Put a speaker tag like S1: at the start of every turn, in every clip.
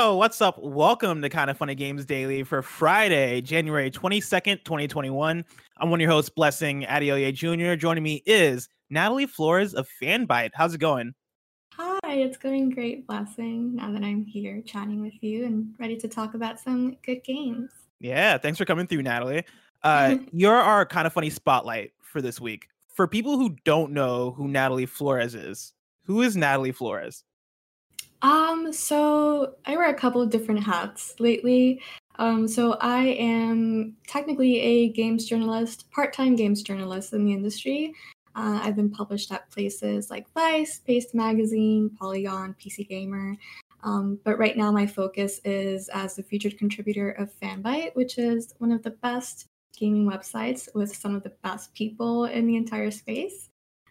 S1: Yo, what's up? Welcome to Kind of Funny Games Daily for Friday, January 22nd, 2021. I'm one of your hosts, Blessing Adeoye Jr. Joining me is Natalie Flores of Fanbyte. How's it going?
S2: Hi, it's going great, Blessing. Now that I'm here chatting with you and ready to talk about some good games.
S1: Yeah, thanks for coming through, Natalie. Uh, you're our Kind of Funny spotlight for this week. For people who don't know who Natalie Flores is, who is Natalie Flores?
S2: Um, so I wear a couple of different hats lately. Um, so I am technically a games journalist, part-time games journalist in the industry. Uh, I've been published at places like Vice, Paste Magazine, Polygon, PC Gamer. Um, but right now, my focus is as a featured contributor of Fanbyte, which is one of the best gaming websites with some of the best people in the entire space.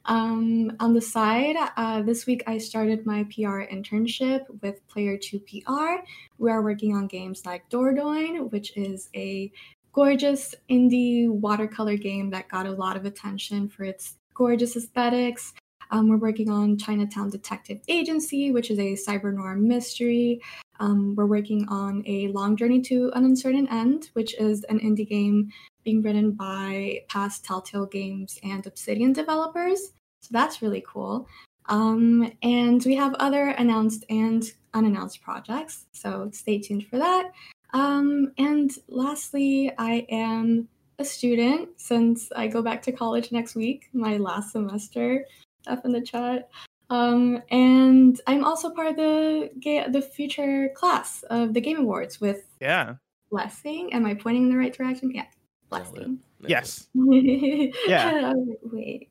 S2: Um, on the side, uh, this week I started my PR internship with Player 2 PR. We are working on games like Dordogne, which is a gorgeous indie watercolor game that got a lot of attention for its gorgeous aesthetics. Um, we're working on Chinatown Detective Agency, which is a cyber noir mystery. Um, we're working on a Long Journey to an Uncertain End, which is an indie game being written by past Telltale Games and Obsidian developers. So that's really cool. Um, and we have other announced and unannounced projects. So stay tuned for that. Um, and lastly, I am a student since I go back to college next week, my last semester. Up in the chat. Um, and I'm also part of the ga- the future class of the Game Awards with
S1: Yeah.
S2: Blessing. Am I pointing in the right direction? Yeah, Blessing.
S1: Yes.
S2: yeah.
S1: Yeah.
S2: Wait.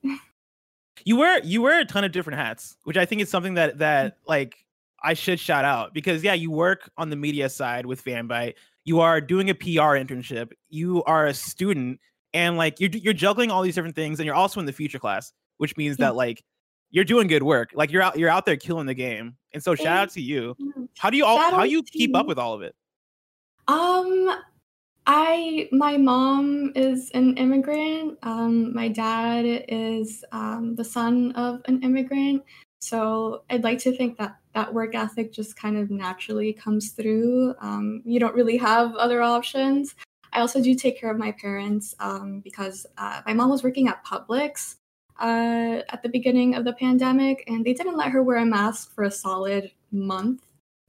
S1: You wear you wear a ton of different hats, which I think is something that that like I should shout out because yeah, you work on the media side with Fanbyte. You are doing a PR internship. You are a student, and like you're you're juggling all these different things, and you're also in the future class, which means
S2: Yeah.
S1: that like you're doing good work. Like you're out you're out there killing the game. And so shout out to you. How do you all how you keep up with all of it?
S2: Um, I my mom is an immigrant. Um, my dad is um, the son of an immigrant. So I'd like to think that that work ethic just kind of naturally comes through. Um, you don't really have other options. I also do take care of my parents um, because uh, my mom was working at Publix uh, at the beginning of the pandemic, and they didn't let her wear a mask for a solid month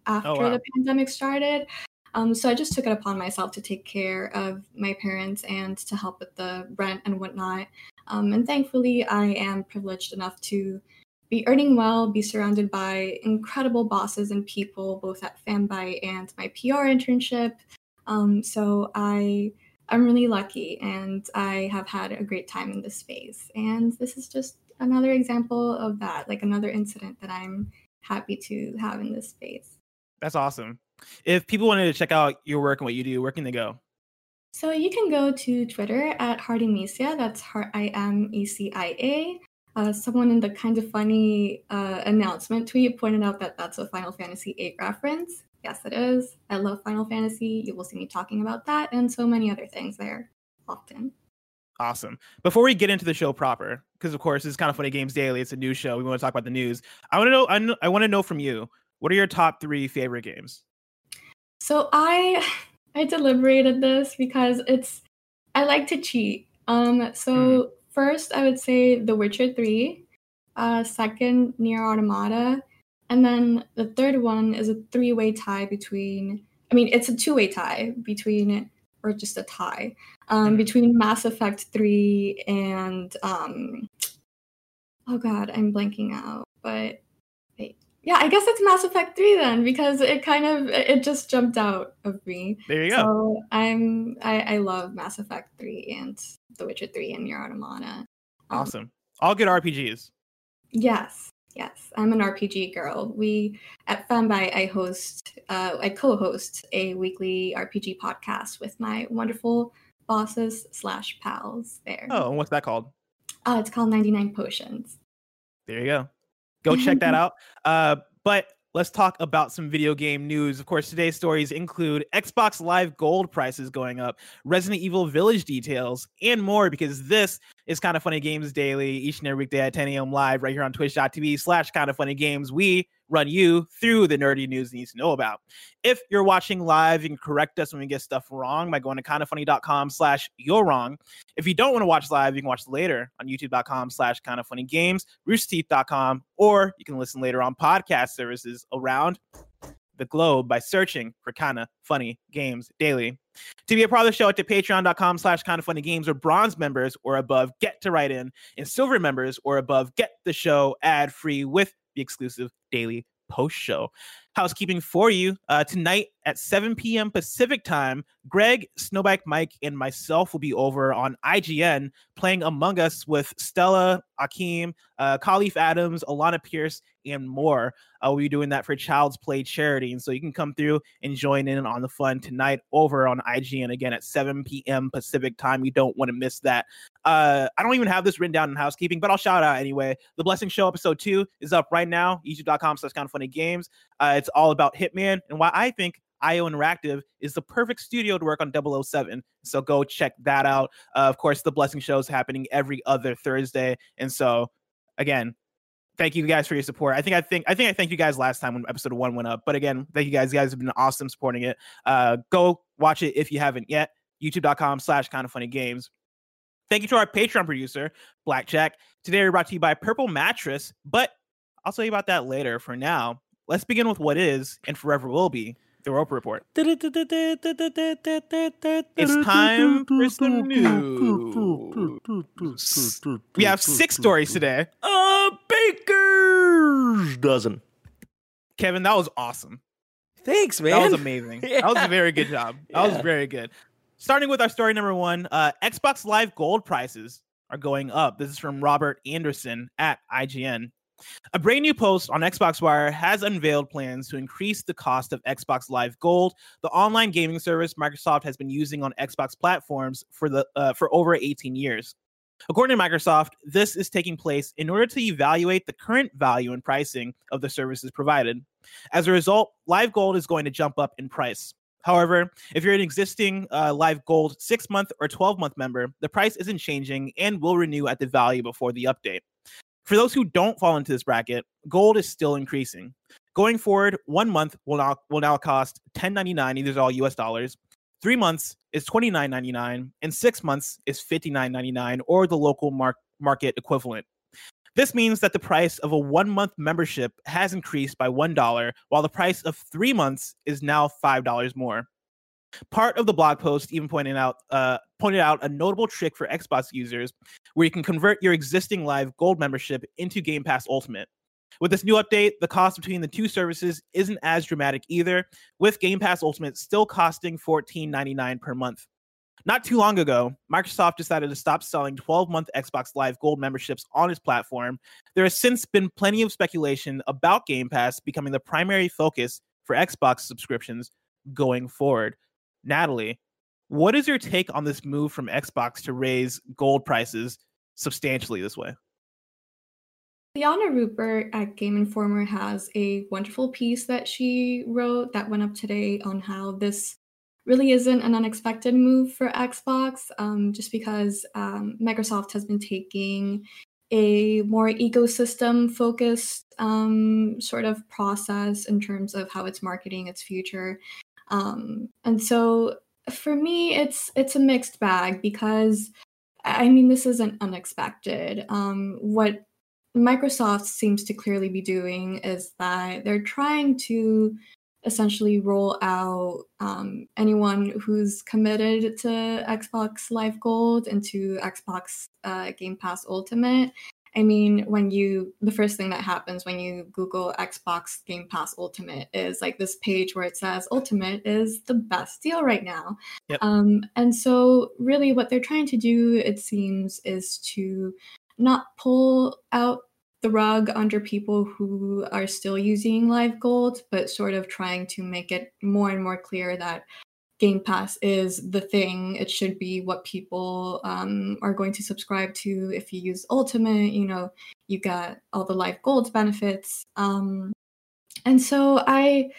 S2: after
S1: wow.
S2: the pandemic started. Um, so I just took it upon myself to take care of my parents and to help with the rent and whatnot. Um, and thankfully, I am privileged enough to be earning well, be surrounded by incredible bosses and people, both at Fanbyte and my PR internship. Um, so I I'm really lucky, and I have had a great time in this space. And this is just another example of that, like another incident that I'm happy to have in this space.
S1: That's awesome. If people wanted to check out your work and what you do, where can they go?
S2: So you can go to Twitter at Heartimecia. That's Heart I M E C I A. Uh, someone in the kind of funny uh, announcement tweet pointed out that that's a Final Fantasy VIII reference. Yes, it is. I love Final Fantasy. You will see me talking about that and so many other things there often.
S1: Awesome. Before we get into the show proper, because of course it's kind of funny games daily. It's a new show. We want to talk about the news. I want to know. I, kn- I want to know from you. What are your top three favorite games?
S2: So I I deliberated this because it's I like to cheat. Um so first I would say The Witcher 3, uh second Nier Automata, and then the third one is a three-way tie between I mean it's a two-way tie between or just a tie um
S1: Mhm.
S2: between Mass Effect 3 and um oh god, I'm blanking out. But. Yeah, I guess it's Mass Effect 3 then because it kind of it just jumped out of me.
S1: There you go.
S2: So I'm I, I love Mass Effect 3 and The Witcher 3 and Nier Automata. Um,
S1: awesome. All good RPGs.
S2: Yes, yes. I'm an RPG girl. We at Fanbyte I host uh, I co-host a weekly RPG podcast with my wonderful bosses slash pals there.
S1: Oh, and what's that called?
S2: Uh, it's called 99 Potions.
S1: There you go. Go check that out. Uh, but let's talk about some video game news. Of course, today's stories include Xbox Live Gold prices going up, Resident Evil Village details, and more because this is Kind of Funny Games Daily each and every weekday at 10 a.m. live right here on twitch.tv slash Kind of Funny Games. We run you through the nerdy news you need to know about. If you're watching live, you can correct us when we get stuff wrong by going to kindafunny.com slash you're wrong. If you don't want to watch live, you can watch later on youtube.com slash kindafunnygames, roosterteeth.com, or you can listen later on podcast services around the globe by searching for Kinda Funny Games Daily. To be a part of the show, at the patreon.com slash kinda funny games or bronze members or above get to write in, and silver members or above get the show ad free with exclusive daily post show. Housekeeping for you uh, tonight at 7 p.m. Pacific time. Greg, Snowbike Mike, and myself will be over on IGN playing Among Us with Stella, Akeem, uh, Khalif Adams, Alana Pierce, and more. Uh, we'll be doing that for Child's Play charity. And so you can come through and join in on the fun tonight over on IGN again at 7 p.m. Pacific time. You don't want to miss that. Uh, I don't even have this written down in housekeeping, but I'll shout out anyway. The Blessing Show episode two is up right now, youtube.com slash kind of funny games. Uh, it's all about Hitman and why I think IO Interactive is the perfect studio to work on 007. So go check that out. Uh, of course, the Blessing Show is happening every other Thursday. And so, again, thank you guys for your support. I think I think I think I thanked you guys last time when episode one went up. But again, thank you guys. You guys have been awesome supporting it. Uh, go watch it if you haven't yet. YouTube.com slash kind of funny games. Thank you to our Patreon producer, Blackjack. Today we're brought to you by Purple Mattress, but I'll tell you about that later. For now, let's begin with what is and forever will be the Roper Report. It's time for some news. We have six stories today.
S3: A baker's dozen.
S1: Kevin, that was awesome.
S3: Thanks, man.
S1: That was amazing. Yeah. That was a very good job. That yeah. was very good. Starting with our story number one, uh, Xbox Live Gold prices are going up. This is from Robert Anderson at IGN. A brand new post on Xbox Wire has unveiled plans to increase the cost of Xbox Live Gold, the online gaming service Microsoft has been using on Xbox platforms for the uh, for over 18 years. According to Microsoft, this is taking place in order to evaluate the current value and pricing of the services provided. As a result, Live Gold is going to jump up in price. However, if you're an existing uh, Live Gold six month or 12 month member, the price isn't changing and will renew at the value before the update. For those who don't fall into this bracket, gold is still increasing. Going forward, one month will now will now cost 10.99. These are all US dollars. Three months is 29.99, and six months is 59.99, or the local mark, market equivalent. This means that the price of a one month membership has increased by $1, while the price of three months is now $5 more. Part of the blog post even pointed out uh, pointed out a notable trick for Xbox users, where you can convert your existing Live Gold membership into Game Pass Ultimate. With this new update, the cost between the two services isn't as dramatic either, with Game Pass Ultimate still costing $14.99 per month. Not too long ago, Microsoft decided to stop selling 12 month Xbox Live Gold memberships on its platform. There has since been plenty of speculation about Game Pass becoming the primary focus for Xbox subscriptions going forward. Natalie, what is your take on this move from Xbox to raise gold prices substantially this way?
S2: Liana Ruppert at Game Informer has a wonderful piece that she wrote that went up today on how this really isn't an unexpected move for Xbox, um, just because um, Microsoft has been taking a more ecosystem focused um, sort of process in terms of how it's marketing its future. Um, and so for me, it's it's a mixed bag because I mean this isn't unexpected. Um, what Microsoft seems to clearly be doing is that they're trying to essentially roll out um, anyone who's committed to Xbox Live Gold into Xbox uh, Game Pass Ultimate I mean, when you, the first thing that happens when you Google Xbox Game Pass Ultimate is like this page where it says Ultimate is the best deal right now. Yep. Um, and so, really, what they're trying to do, it seems, is to not pull out the rug under people who are still using Live Gold, but sort of trying to make it more and more clear that Game Pass is the thing. It should be what people um, are going to subscribe to. If you use Ultimate, you know, you got all the Live Gold benefits. Um, and so I,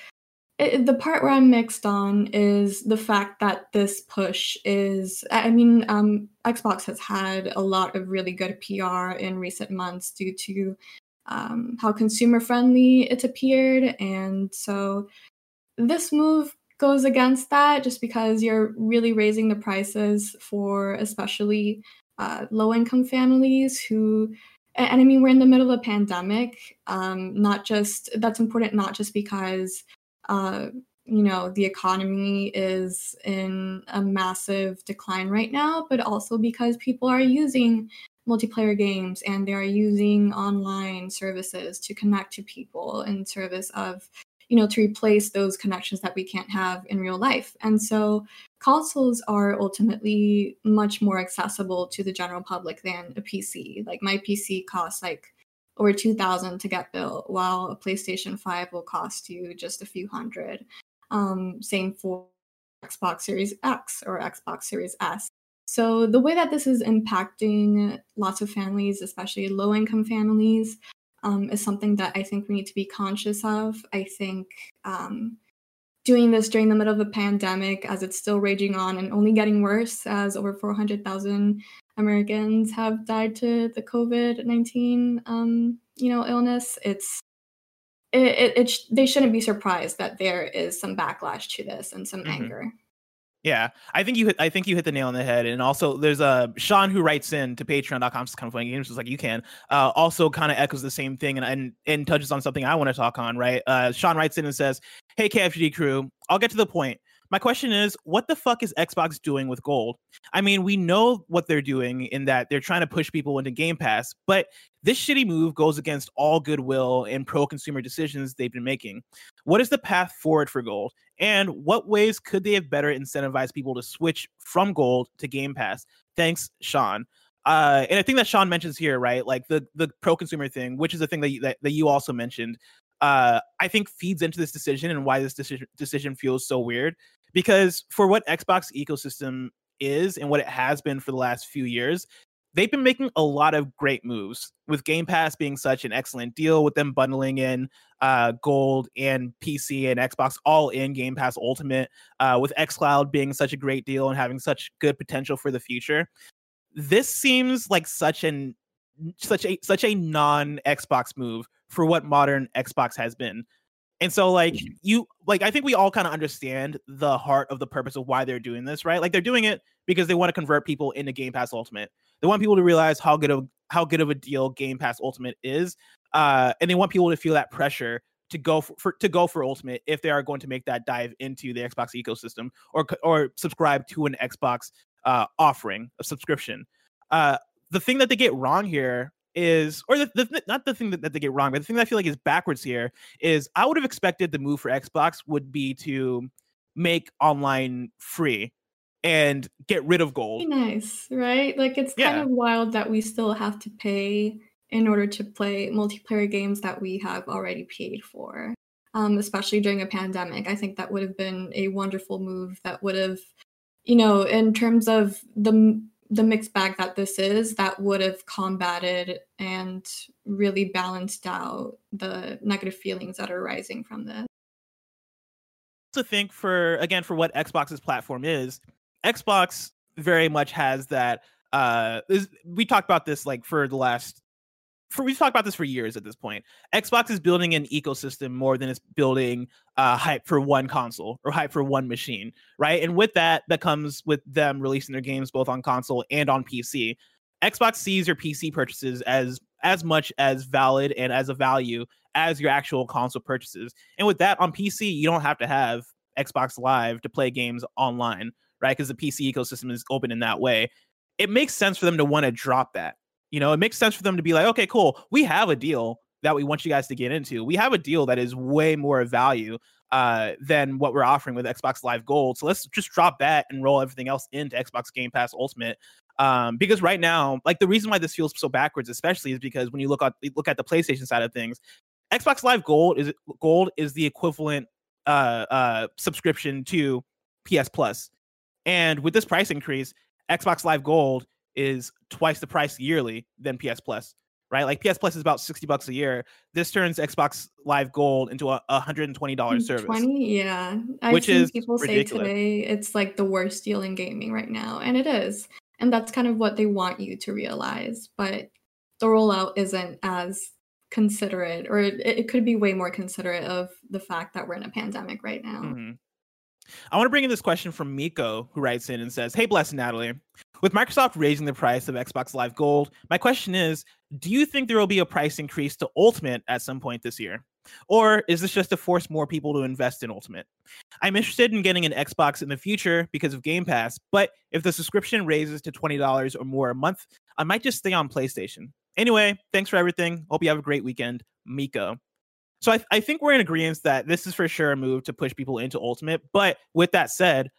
S2: it, the part where I'm mixed on is the fact that this push is, I mean, um, Xbox has had a lot of really good PR in recent months due to um, how consumer friendly it appeared. And so this move goes against that just because you're really raising the prices for especially uh, low income families who and I mean, we're in the middle of a pandemic. Um, not just that's important, not just because uh, you know the economy is in a massive decline right now, but also because people are using multiplayer games and they are using online services to connect to people in service of you know to replace those connections that we can't have in real life. And so consoles are ultimately much more accessible to the general public than a pc like my pc costs like over 2000 to get built while a playstation 5 will cost you just a few hundred. Um, same for xbox series x or xbox series s. So the way that this is impacting lots of families especially low income families um, is something that I think we need to be conscious of. I think um, doing this during the middle of a pandemic, as it's still raging on and only getting worse, as over 400,000 Americans have died to the COVID 19, um, you know, illness. It's it, it, it sh- they shouldn't be surprised that there is some backlash to this and some mm-hmm. anger.
S1: Yeah, I think you hit. I think you hit the nail on the head. And also, there's a uh, Sean who writes in to Patreon.com. Kind of funny games, just like you can. Uh, also, kind of echoes the same thing and, and and touches on something I want to talk on. Right? Uh, Sean writes in and says, "Hey KFGD crew, I'll get to the point. My question is, what the fuck is Xbox doing with gold? I mean, we know what they're doing in that they're trying to push people into Game Pass, but this shitty move goes against all goodwill and pro consumer decisions they've been making. What is the path forward for gold? And what ways could they have better incentivized people to switch from gold to Game Pass? Thanks, Sean. Uh, and I think that Sean mentions here, right? Like the the pro consumer thing, which is a thing that you, that, that you also mentioned. Uh, I think feeds into this decision and why this decision decision feels so weird because for what Xbox ecosystem is and what it has been for the last few years, they've been making a lot of great moves with Game Pass being such an excellent deal, with them bundling in uh, Gold and PC and Xbox all in Game Pass Ultimate, uh, with XCloud being such a great deal and having such good potential for the future. This seems like such an such a such a non Xbox move for what modern Xbox has been. And so like mm-hmm. you like I think we all kind of understand the heart of the purpose of why they're doing this, right? Like they're doing it because they want to convert people into Game Pass Ultimate. They want people to realize how good of how good of a deal Game Pass Ultimate is. Uh and they want people to feel that pressure to go for, for, to go for ultimate if they are going to make that dive into the Xbox ecosystem or or subscribe to an Xbox uh offering, a subscription. Uh the thing that they get wrong here is or the, the not the thing that, that, they get wrong but the thing that i feel like is backwards here is i would have expected the move for xbox would be to make online free and get rid of gold.
S2: Nice right? Like it's kind yeah. of wild that we still have to pay in order to play multiplayer games that we have already paid for um, especially during a pandemic. I think that would have been a wonderful move that would have you know in terms of the the mixed bag that this is that would have combated and really balanced out the negative feelings that are rising from this.
S1: To think for again for what Xbox's platform is, Xbox very much has that. Uh, is, we talked about this like for the last for we've talked about this for years at this point. Xbox is building an ecosystem more than it's building uh, hype for one console or hype for one machine, right? And with that, that comes with them releasing their games both on console and on PC. Xbox sees your PC purchases as as much as valid and as a value as your actual console purchases. And with that on PC, you don't have to have Xbox Live to play games online, right? Because the PC ecosystem is open in that way. It makes sense for them to want to drop that you know, it makes sense for them to be like, okay, cool. We have a deal that we want you guys to get into. We have a deal that is way more value uh, than what we're offering with Xbox Live Gold. So let's just drop that and roll everything else into Xbox Game Pass Ultimate. Um, because right now, like the reason why this feels so backwards, especially, is because when you look at look at the PlayStation side of things, Xbox Live Gold is Gold is the equivalent uh, uh, subscription to PS Plus, and with this price increase, Xbox Live Gold is twice the price yearly than PS Plus, right? Like PS Plus is about 60 bucks a year. This turns Xbox Live Gold into a $120 service.
S2: 20, yeah. I've which is people ridiculous. say today it's like the worst deal in gaming right now, and it is. And that's kind of what they want you to realize, but the rollout isn't as considerate, or it, it could be way more considerate of the fact that we're in a pandemic right now.
S1: Mhm. I want to bring in this question from Miko, who writes in and says, Hey, blessed Natalie. With Microsoft raising the price of Xbox Live Gold, my question is Do you think there will be a price increase to Ultimate at some point this year? Or is this just to force more people to invest in Ultimate? I'm interested in getting an Xbox in the future because of Game Pass, but if the subscription raises to $20 or more a month, I might just stay on PlayStation. Anyway, thanks for everything. Hope you have a great weekend. Miko. So I, I think we're in agreement that this is for sure a move to push people into Ultimate. But with that said,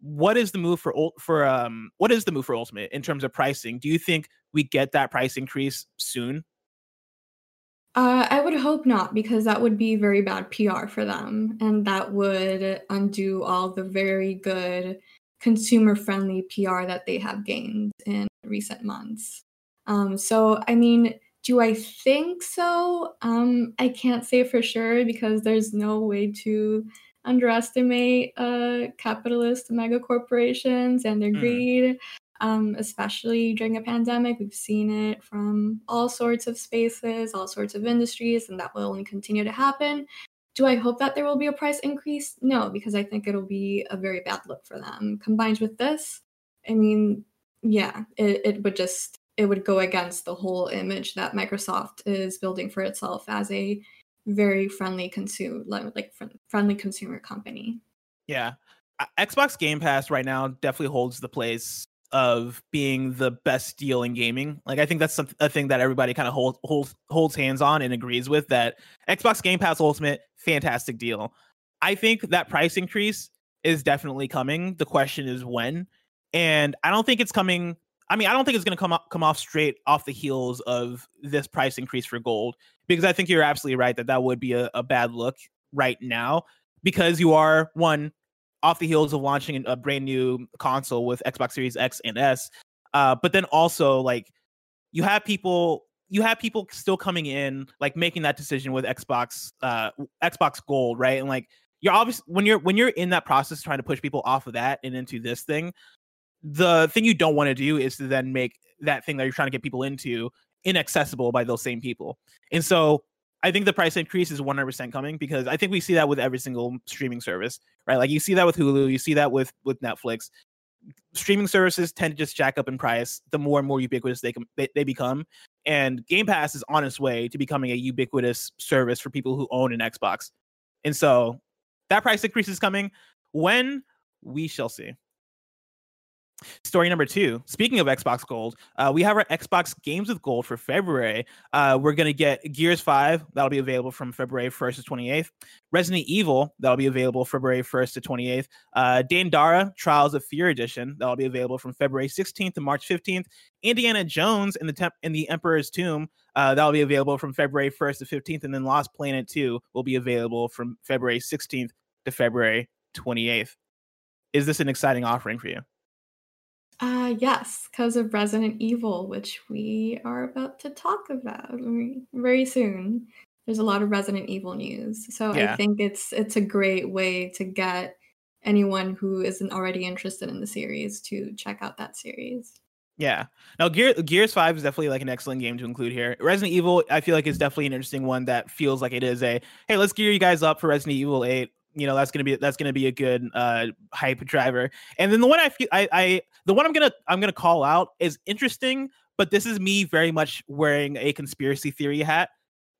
S1: what is the move for for um what is the move for Ultimate in terms of pricing? Do you think we get that price increase soon?
S2: Uh, I would hope not, because that would be very bad PR for them, and that would undo all the very good consumer-friendly PR that they have gained in recent months. Um, so, I mean, do I think so? Um, I can't say for sure because there's no way to underestimate uh, capitalist mega corporations and their
S1: Mm.
S2: greed, um, especially during a pandemic. We've seen it from all sorts of spaces, all sorts of industries, and that will only continue to happen. Do I hope that there will be a price increase? No, because I think it'll be a very bad look for them. Combined with this, I mean, yeah, it, it would just it would go against the whole image that Microsoft is building for itself as a very friendly consumer like friendly consumer company.
S1: Yeah. Uh, Xbox Game Pass right now definitely holds the place of being the best deal in gaming. Like I think that's a thing that everybody kind of hold, holds holds hands on and agrees with that Xbox Game Pass Ultimate fantastic deal. I think that price increase is definitely coming. The question is when. And I don't think it's coming I mean, I don't think it's going to come up, come off straight off the heels of this price increase for gold because I think you're absolutely right that that would be a, a bad look right now because you are one off the heels of launching a brand new console with Xbox Series X and S. Uh, but then also like you have people you have people still coming in like making that decision with Xbox uh Xbox Gold, right? And like you're obviously when you're when you're in that process trying to push people off of that and into this thing, the thing you don't want to do is to then make that thing that you're trying to get people into inaccessible by those same people. And so I think the price increase is 100% coming because I think we see that with every single streaming service, right? Like you see that with Hulu, you see that with with Netflix. Streaming services tend to just jack up in price the more and more ubiquitous they, they they become, and Game Pass is on its way to becoming a ubiquitous service for people who own an Xbox. And so that price increase is coming. When we shall see. Story number two. Speaking of Xbox Gold, uh, we have our Xbox Games with Gold for February. Uh, we're to get Gears 5, that'll be available from February 1st to 28th. Resident Evil, that'll be available February 1st to 28th. Uh, Dandara, Trials of Fear Edition, that'll be available from February 16th to March 15th. Indiana Jones in the temp- the Emperor's Tomb, uh, that'll be available from February 1st to 15th. And then Lost Planet 2 will be available from February 16th to February 28th. Is this an exciting offering for you?
S2: Uh, yes, because of Resident Evil, which we are about to talk about very- very soon. There's a lot of Resident Evil news, so I think it's it's a great way to get anyone who isn't already interested in the series to check out that series.
S1: Yeah. Now, Gear, Gears Five is definitely like an excellent game to include here. Resident Evil, I feel like is definitely an interesting one that feels like it is a hey, let's gear you guys up for Resident Evil Eight. You know, that's gonna be that's gonna be a good uh hype driver. And then the one I feel I, I the one I'm gonna I'm gonna call out is interesting, but this is me very much wearing a conspiracy theory hat.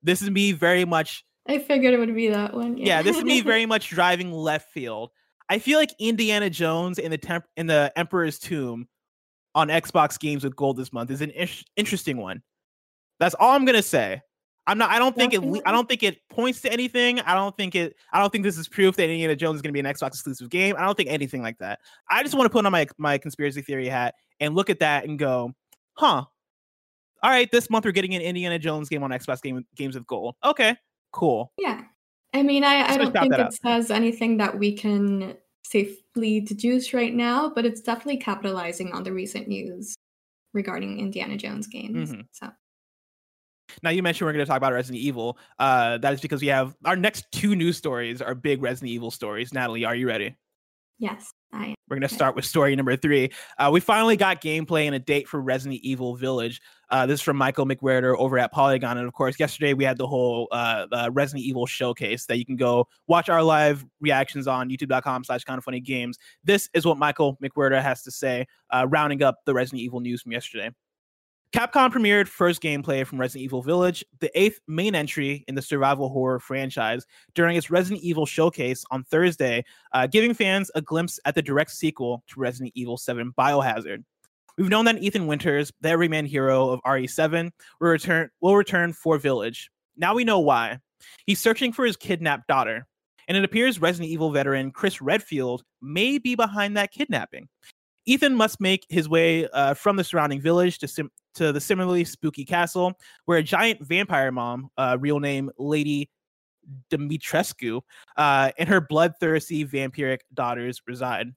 S1: This is me very much
S2: I figured it would be that one.
S1: yeah, this is me very much driving left field. I feel like Indiana Jones in the temp in the Emperor's Tomb on Xbox games with gold this month is an ish- interesting one. That's all I'm gonna say. I'm not. I don't think it. I don't think it points to anything. I don't think it. I don't think this is proof that Indiana Jones is gonna be an Xbox exclusive game. I don't think anything like that. I just want to put on my my conspiracy theory hat and look at that and go, huh. All right, this month we're getting an Indiana Jones game on Xbox game games of gold. Okay, cool.
S2: Yeah. I mean, I, I don't think it says anything that we can safely deduce right now, but it's definitely capitalizing on the recent news regarding Indiana Jones games.
S1: Mhm.
S2: So
S1: Now you mentioned we're going to talk about Resident Evil. Uh, that is because we have our next two news stories are big Resident Evil stories. Natalie, are you ready?
S2: Yes, I am.
S1: We're gonna start with story number three. Uh, we finally got gameplay and a date for Resident Evil Village. Uh, this is from Michael McWhertor over at Polygon, and of course, yesterday we had the whole uh, uh, Resident Evil showcase that you can go watch our live reactions on YouTube.com/slash Kind of Funny Games. This is what Michael McWhertor has to say, uh, rounding up the Resident Evil news from yesterday. Capcom premiered first gameplay from Resident Evil Village, the eighth main entry in the survival horror franchise, during its Resident Evil showcase on Thursday, uh, giving fans a glimpse at the direct sequel to Resident Evil 7 Biohazard. We've known that Ethan Winters, the everyman hero of RE7, will return, will return for Village. Now we know why. He's searching for his kidnapped daughter, and it appears Resident Evil veteran Chris Redfield may be behind that kidnapping. Ethan must make his way uh, from the surrounding village to sim- to the similarly spooky castle, where a giant vampire mom, uh, real name Lady Dimitrescu, uh, and her bloodthirsty vampiric daughters reside.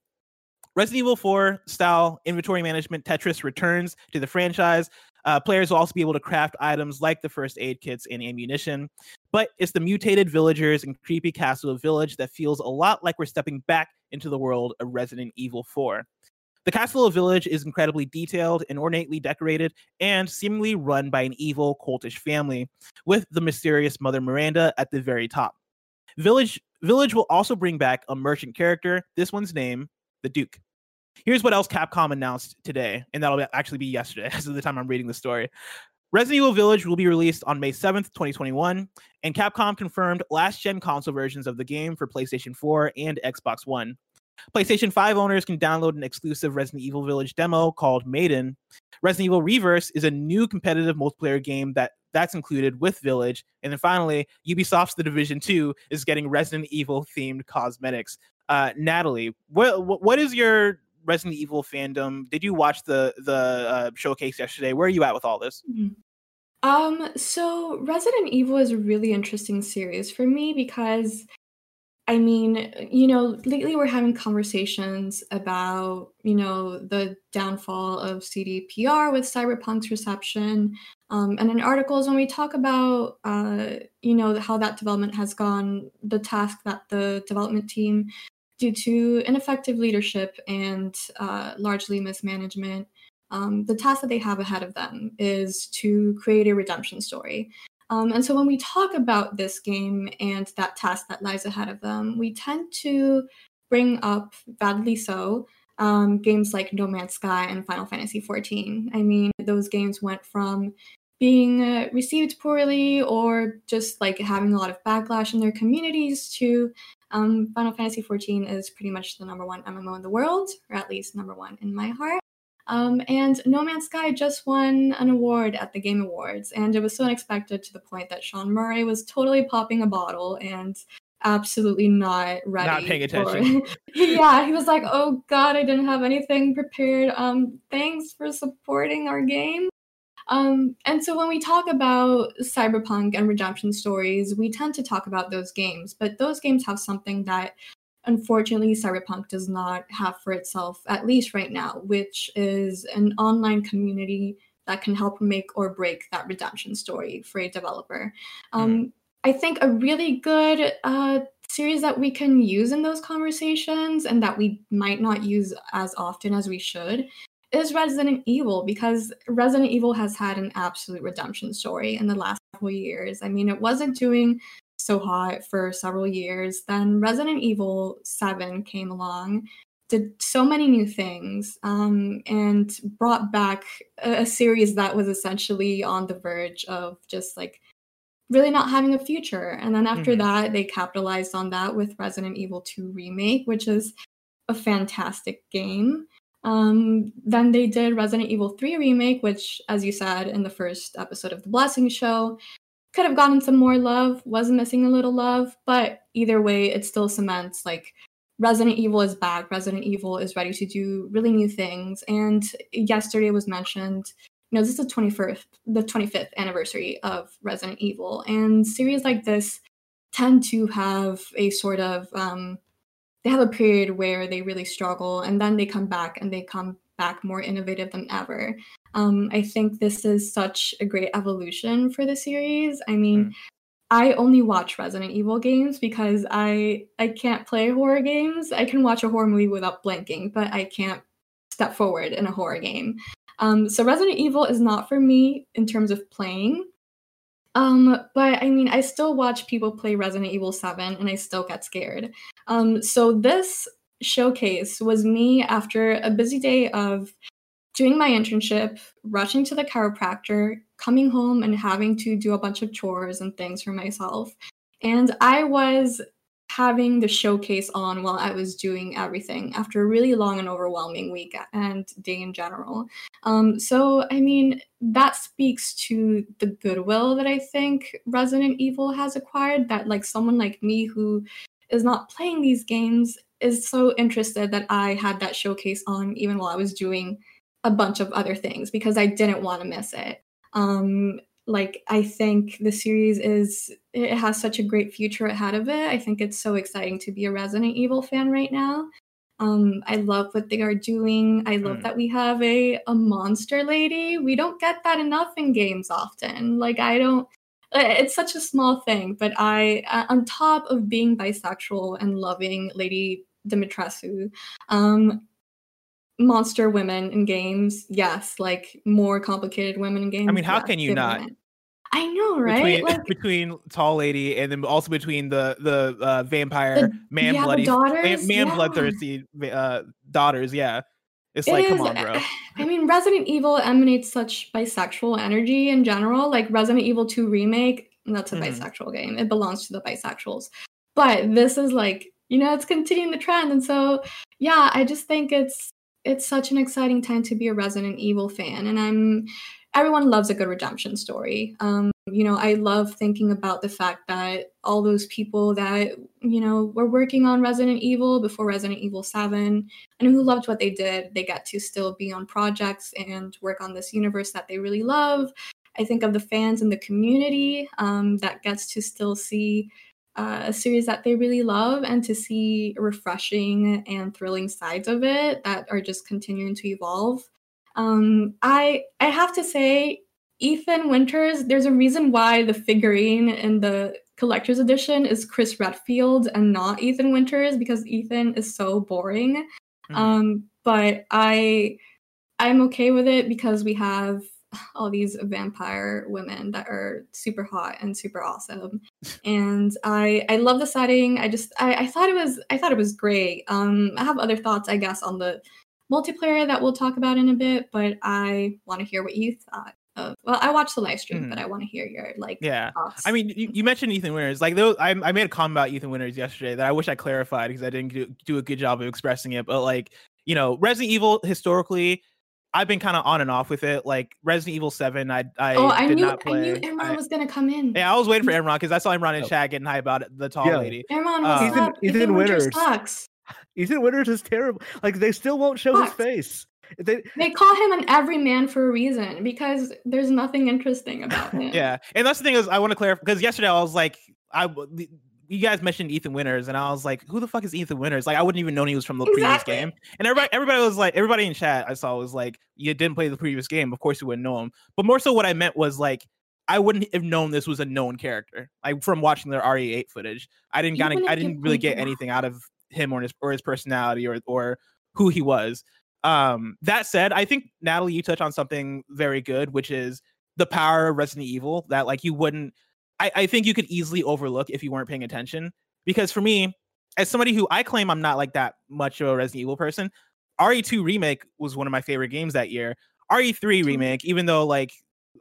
S1: Resident Evil 4 style inventory management Tetris returns to the franchise. Uh, players will also be able to craft items like the first aid kits and ammunition, but it's the mutated villagers and creepy castle village that feels a lot like we're stepping back into the world of Resident Evil 4. The Castle of Village is incredibly detailed and ornately decorated and seemingly run by an evil cultish family, with the mysterious Mother Miranda at the very top. Village Village will also bring back a merchant character, this one's name, the Duke. Here's what else Capcom announced today, and that'll actually be yesterday, as of the time I'm reading the story. Resident Evil Village will be released on May 7th, 2021, and Capcom confirmed last gen console versions of the game for PlayStation 4 and Xbox One. PlayStation 5 owners can download an exclusive Resident Evil Village demo called Maiden. Resident Evil Re:Verse is a new competitive multiplayer game that that's included with Village. And then finally, Ubisoft's The Division 2 is getting Resident Evil themed cosmetics. Uh, Natalie, what, what is your Resident Evil fandom? Did you watch the the uh, showcase yesterday? Where are you at with all this?
S2: Mhm. Um, so Resident Evil is a really interesting series for me because I mean, you know, lately we're having conversations about, you know, the downfall of CDPR with Cyberpunk's reception. Um, and in articles, when we talk about, uh, you know, how that development has gone, the task that the development team, due to ineffective leadership and uh, largely mismanagement, um, the task that they have ahead of them is to create a redemption story. Um, and so when we talk about this game and that task that lies ahead of them, we tend to bring up, badly so, um, games like No Man's Sky and Final Fantasy XIV. I mean, those games went from being uh, received poorly or just like having a lot of backlash in their communities to um, Final Fantasy XIV is pretty much the number one MMO in the world, or at least number one in my heart. Um, and No Man's Sky just won an award at the Game Awards, and it was so unexpected to the point that Sean Murray was totally popping a bottle and absolutely not ready.
S1: Not paying
S2: for-
S1: attention.
S2: yeah, he was like, "Oh God, I didn't have anything prepared. Um, thanks for supporting our game." Um, and so when we talk about cyberpunk and redemption stories, we tend to talk about those games, but those games have something that unfortunately cyberpunk does not have for itself at least right now which is an online community that can help make or break that redemption story for a developer. Um, i think a really good uh, series that we can use in those conversations and that we might not use as often as we should is resident evil because resident evil has had an absolute redemption story in the last couple years. I mean it wasn't doing so hot for several years. Then Resident Evil 7 came along, did so many new things, um, and brought back a, a series that was essentially on the verge of just like really not having a future. And then after
S1: Mhm.
S2: that, they capitalized on that with Resident Evil 2 Remake, which is a fantastic game. Um, then they did Resident Evil 3 Remake, which, as you said in the first episode of the Blessing Show, could have gotten some more love, was missing a little love, but either way, it still cements like Resident Evil is back. Resident Evil is ready to do really new things. And yesterday was mentioned, you know, this is the 21st, the 25th anniversary of Resident Evil. And series like this tend to have a sort of um they have a period where they really struggle and then they come back and they come back more innovative than ever. Um, I think this is such a great evolution for the series. I mean, I only watch Resident Evil games because I I can't play horror games. I can watch a horror movie without blinking, but I can't step forward in a horror game. Um, so Resident Evil is not for me in terms of playing. Um, but I mean, I still watch people play Resident Evil 7 and I still get scared. Um, so this showcase was me after a busy day of doing my internship, rushing to the chiropractor, coming home and having to do a bunch of chores and things for myself. And I was having the showcase on while I was doing everything after a really long and overwhelming week and day in general. Um, so, I mean, that speaks to the goodwill that I think Resident Evil has acquired. That, like, someone like me who is not playing these games is so interested that I had that showcase on even while I was doing a bunch of other things because I didn't want to miss it. Um, like i think the series is it has such a great future ahead of it. I think it's so exciting to be a resident evil fan right now. Um i love what they are doing. I love mm. that we have a a monster lady. We don't get that enough in games often. Like i don't it's such a small thing but i uh, on top of being bisexual and loving lady dimitrescu um monster women in games. Yes, like more complicated women in games.
S1: I mean, how
S2: yes,
S1: can you not?
S2: Women. I know, right?
S1: Between,
S2: like,
S1: between tall lady and then also between the the uh, vampire
S2: the,
S1: man
S2: yeah,
S1: bloody
S2: daughters,
S1: man,
S2: yeah.
S1: bloodthirsty uh, daughters. Yeah, it's
S2: It
S1: like come on, bro.
S2: I mean, Resident Evil emanates such bisexual energy in general. Like Resident Evil 2 remake, that's a
S1: Mhm.
S2: bisexual game. It belongs to the bisexuals. But this is like, you know, it's continuing the trend. And so, yeah, I just think it's it's such an exciting time to be a Resident Evil fan. And I'm everyone loves a good redemption story. Um, you know, I love thinking about the fact that all those people that, you know, were working on Resident Evil before Resident Evil 7 and who loved what they did, they get to still be on projects and work on this universe that they really love. I think of the fans and the community um, that gets to still see uh, a series that they really love and to see refreshing and thrilling sides of it that are just continuing to evolve. Um, I I have to say, Ethan Winters. There's a reason why the figurine in the collector's edition is Chris Redfield and not Ethan Winters because Ethan is so boring.
S1: Mhm.
S2: Um, but I I'm okay with it because we have all these vampire women that are super hot and super awesome. And I I love the setting. I just I, I thought it was I thought it was great. Um I have other thoughts, I guess, on the multiplayer that we'll talk about in a bit, but I want to hear what you thought of well, I watched the live stream,
S1: Mhm.
S2: but I want to hear your like
S1: yeah.
S2: thoughts.
S1: I mean, you, you mentioned Ethan Winters. Like, those, I, I made a comment about Ethan Winters yesterday that I wish I clarified because I didn't do, do a good job of expressing it. But like, you know, Resident Evil historically, I've been kind of on and off with it. Like Resident Evil Seven, I I
S2: oh, I
S1: did
S2: knew
S1: not
S2: I knew
S1: play.
S2: Imran
S1: I-
S2: was gonna come in.
S1: yeah, I was waiting for Imran because I saw Imran in
S3: Oh.
S1: chat getting hype about it, the tall
S3: Yeah.
S1: lady.
S2: Imran,
S1: Uh,
S2: what's
S1: Ethan-
S2: up?
S3: Ethan
S2: Winters
S3: Winters.
S2: sucks.
S3: Ethan Winters is terrible. Like they still won't show his face. They,
S2: They call him an everyman for a reason because there's nothing interesting about him.
S1: Yeah, and that's the thing is I want to clarify because yesterday I was like, I w- you guys mentioned Ethan Winters, and I was like, who the fuck is Ethan Winters? Like, I wouldn't even know he was from the previous game. And everybody, everybody was like, everybody in chat I saw was like, you didn't play the previous game, of course you wouldn't know him. But more so, what I meant was like. I wouldn't have known this was a known character. Like from watching their RE8 footage, I didn't kind of, I didn't really get anything out of him or his or his personality or or who he was. Um, that said, I think Natalie, you touched on something very good, which is the power of Resident Evil that like you wouldn't I, I think you could easily overlook if you weren't paying attention. Because for me, as somebody who I claim I'm not like that much of a Resident Evil person, RE2 remake was one of my favorite games that year. RE3 remake, even though like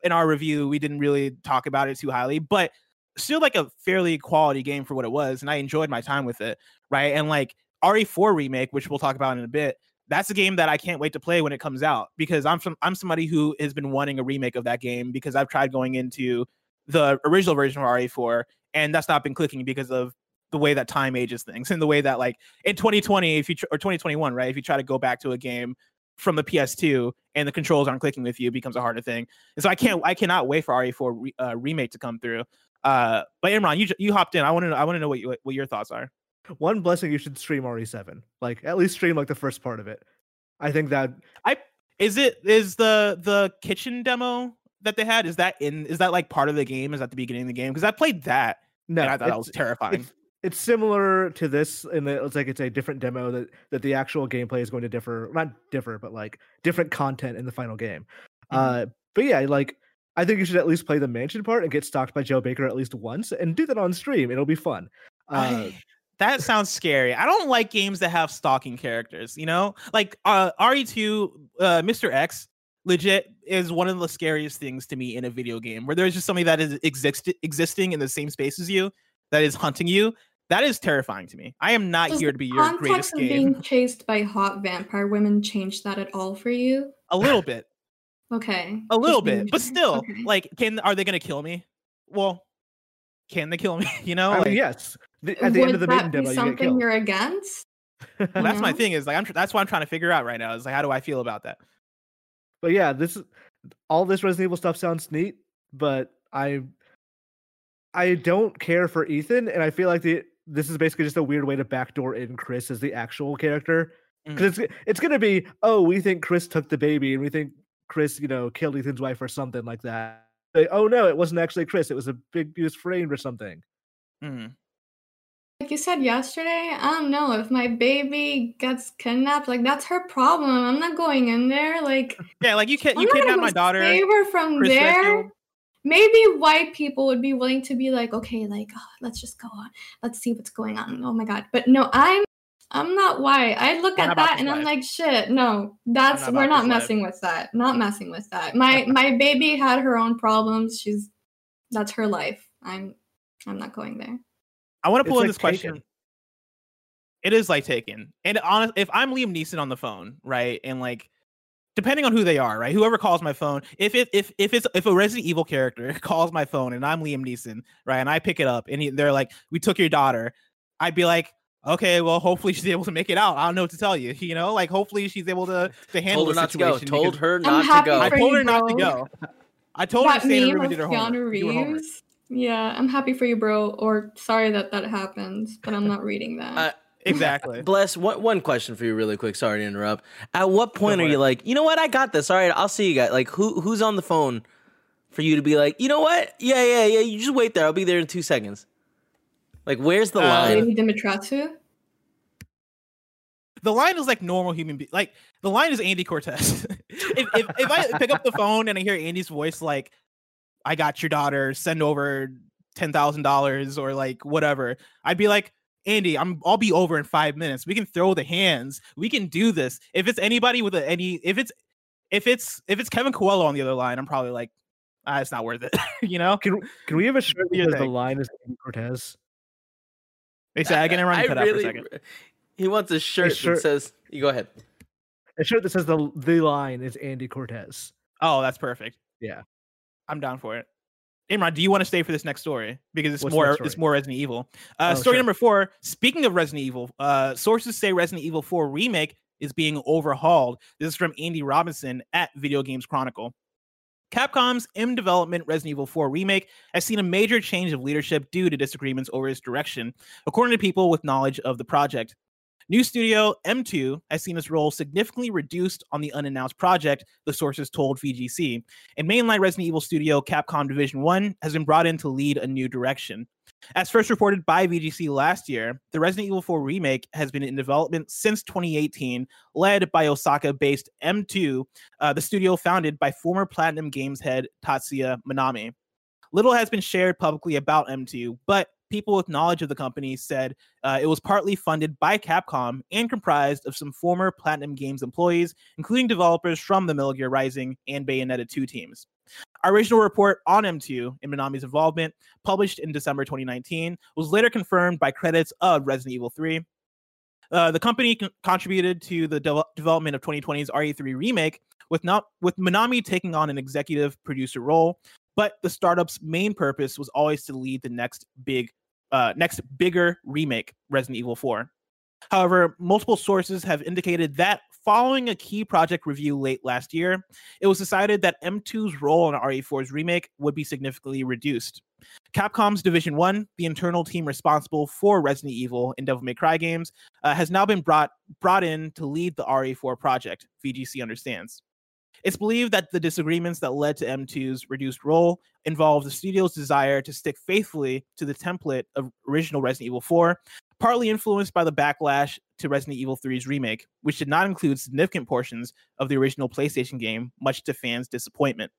S1: in our review we didn't really talk about it too highly, but still like a fairly quality game for what it was, and I enjoyed my time with it, right? And like RE4 remake, which we'll talk about in a bit, that's a game that I can't wait to play when it comes out because I'm from I'm somebody who has been wanting a remake of that game because I've tried going into the original version of RE4 and that's not been clicking because of the way that time ages things and the way that like in 2020 if you tr- or 2021 right if you try to go back to a game from the PS2 and the controls aren't clicking with you it becomes a harder thing and so I can't I cannot wait for RE4 re- uh, remake to come through uh but Imran you you hopped in I want to know I want to know what you what your thoughts are
S3: one blessing you should stream RE7. Like at least stream like the first part of it. I think that I
S1: is it is the the kitchen demo that they had is that in is that like part of the game? Is at the beginning of the game? Because I played that
S3: No,
S1: and I thought that was terrifying.
S3: It's, it's similar to this and that it's like it's a different demo that that the actual gameplay is going to differ, not differ, but like different content in the final game.
S1: Mhm.
S3: Uh, but yeah, like I think you should at least play the mansion part and get stalked by Joe Baker at least once, and do that on stream. It'll be fun. Uh,
S1: I- that sounds scary. I don't like games that have stalking characters, you know? Like uh RE2 uh Mr. X legit is one of the scariest things to me in a video game where there's just somebody that is exist- existing in the same space as you that is hunting you. That is terrifying to me. I am not
S2: Does
S1: here to be your greatest
S2: Context of
S1: game.
S2: being chased by hot vampire women change that at all for you?
S1: A little bit.
S2: Okay.
S1: A little
S2: just being
S1: bit. But still,
S2: Okay.
S1: like can are they going to kill me? Well, can they kill me? You know?
S3: I
S1: like,
S3: mean, yes. The, at the
S2: Would
S3: end of the
S2: that
S3: maiden
S2: be
S3: demo, you get
S2: something you're against?
S1: well, that's my thing is like I'm tr- that's what I'm trying to figure out right now. Is like how do I feel about that?
S3: But yeah, this all this Resident Evil stuff sounds neat, but I I don't care for Ethan, and I feel like the this is basically just a weird way to backdoor in Chris as the actual character.
S1: Mm.
S3: Because it's it's gonna be, oh, we think Chris took the baby, and we think Chris, you know, killed Ethan's wife or something like that. Like, oh no, it wasn't actually Chris. It was a big was framed or something.
S1: Mhm.
S2: Like you said yesterday, I don't know if my baby gets kidnapped. Like that's her problem. I'm not going in there. Like
S1: Yeah, like you can
S2: I'm
S1: you
S2: not gonna
S1: kidnap
S2: go
S1: my daughter.
S2: Save her from
S1: Chris
S2: there. Maybe white people would be willing to be like, okay, like oh, let's just go on. Let's see what's going on. Oh my god. But no, I'm I'm not white. I look
S1: I'm
S2: at that and I'm like, shit, no, that's
S1: not
S2: we're not
S1: this life.
S2: messing with that. Not messing with that. My my baby had her own problems. She's that's her life. I'm I'm not going there.
S1: I want to
S3: It's
S1: pull in
S3: like
S1: this question.
S3: Taken.
S1: It is like taken. And honest, if I'm Liam Neeson on the phone, right, and like, depending on who they are, right, whoever calls my phone, if it if if it's if a Resident Evil character calls my phone and I'm Liam Neeson, right, and I pick it up and he- they're like, "We took your daughter," I'd be like. Okay, well, hopefully she's able to make it out. I don't know what to tell you. You know, like hopefully she's able to to handle the situation."
S4: Told her
S1: the
S4: not to go. Told her not to go.
S1: I told her not to go. I told her to
S2: that
S1: stay in her room and
S2: of
S1: did her homework.
S2: Keanu
S1: do her homework.
S2: Reeves. Yeah, I'm happy for you, bro. Or sorry that that happens, but I'm not reading that.
S4: Uh,
S1: Exactly.
S4: Bless. One, one question for you, really quick. Sorry to interrupt. At what point
S1: for
S4: are you like, you know what? I got this. All right, I'll see you guys. Like, who who's on the phone for you to be like, you know what? Yeah, yeah, yeah. You just wait there. I'll be there in two seconds. Like, where's the
S1: Uh,
S4: line?
S2: Lady Dimitrescu.
S1: the line is like normal human being. Like the line is Andy Cortez. if, if if I pick up the phone and I hear Andy's voice, like I got your daughter, send over ten thousand dollars or like whatever, I'd be like. Andy, I'm I'll be over in five minutes. We can throw the hands. We can do this. If it's anybody with a, any, if it's if it's if it's Kevin Coello on the other line, I'm probably like, ah, it's not worth it. you know?
S3: Can can we have a shirt that
S1: Your
S3: says the line is Andy Cortez?
S1: They say I can run
S4: I
S1: cut out for a
S4: really-
S1: second.
S4: He wants a shirt,
S3: shirt-
S4: that says, "You go ahead."
S3: A shirt that says the the line is Andy Cortez.
S1: Oh, that's perfect.
S3: Yeah.
S1: I'm down for it. Imran, do you want to stay for this next story because it's
S3: What's
S1: more it's more Resident Evil. Uh,
S3: Oh,
S1: story
S3: sure.
S1: number four. Speaking of Resident Evil, uh, sources say Resident Evil 4 remake is being overhauled. This is from Andy Robinson at Video Games Chronicle. Capcom's M development Resident Evil 4 remake has seen a major change of leadership due to disagreements over its direction, according to people with knowledge of the project. New studio M2 has seen its role significantly reduced on the unannounced project, the sources told VGC. And mainline Resident Evil studio Capcom Division 1 has been brought in to lead a new direction. As first reported by VGC last year, the Resident Evil 4 remake has been in development since 2018, led by Osaka based M2, uh, the studio founded by former Platinum Games head Tatsuya Minami. Little has been shared publicly about M2, but people with knowledge of the company said uh, it was partly funded by Capcom and comprised of some former Platinum Games employees, including developers from the Metal Gear Rising and Bayonetta 2 teams. Our original report on M2 and Minami's involvement, published in December 2019, was later confirmed by credits of Resident Evil 3. Uh, the company con- contributed to the de- development of 2020's RE3 remake, with not with Minami taking on an executive producer role. But the startup's main purpose was always to lead the next big, uh, next bigger remake, Resident Evil 4. However, multiple sources have indicated that following a key project review late last year, it was decided that M2's role in RE4's remake would be significantly reduced. Capcom's Division 1, the internal team responsible for Resident Evil and Devil May Cry games, uh, has now been brought brought in to lead the RE4 project, VGC understands. It's believed that the disagreements that led to M2's reduced role involved the studio's desire to stick faithfully to the template of original Resident Evil 4, partly influenced by the backlash to Resident Evil 3's remake, which did not include significant portions of the original PlayStation game, much to fans' disappointment.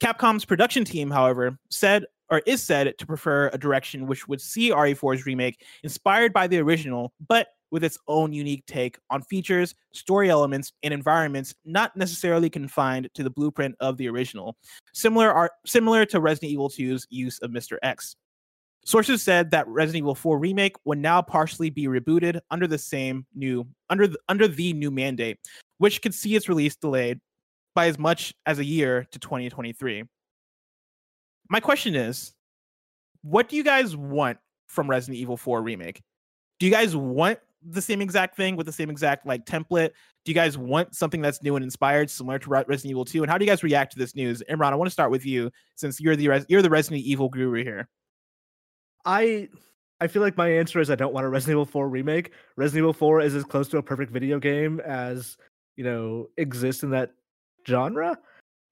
S1: Capcom's production team, however, said or is said to prefer a direction which would see RE4's remake inspired by the original, but with its own unique take on features, story elements, and environments not necessarily confined to the blueprint of the original, similar are similar to Resident Evil 2's use of Mr. X. Sources said that Resident Evil 4 remake would now partially be rebooted under the same new under the, under the new mandate, which could see its release delayed by as much as a year to 2023. My question is, what do you guys want from Resident Evil 4 remake? Do you guys want the same exact thing with the same exact like template? Do you guys want something that's new and inspired, similar to Resident Evil 2? And how do you guys react to this news? Imran, I want to start with you since you're the you're the Resident Evil guru here.
S3: I I feel like my answer is I don't want a Resident Evil 4 remake. Resident Evil 4 is as close to a perfect video game as you know exists in that genre.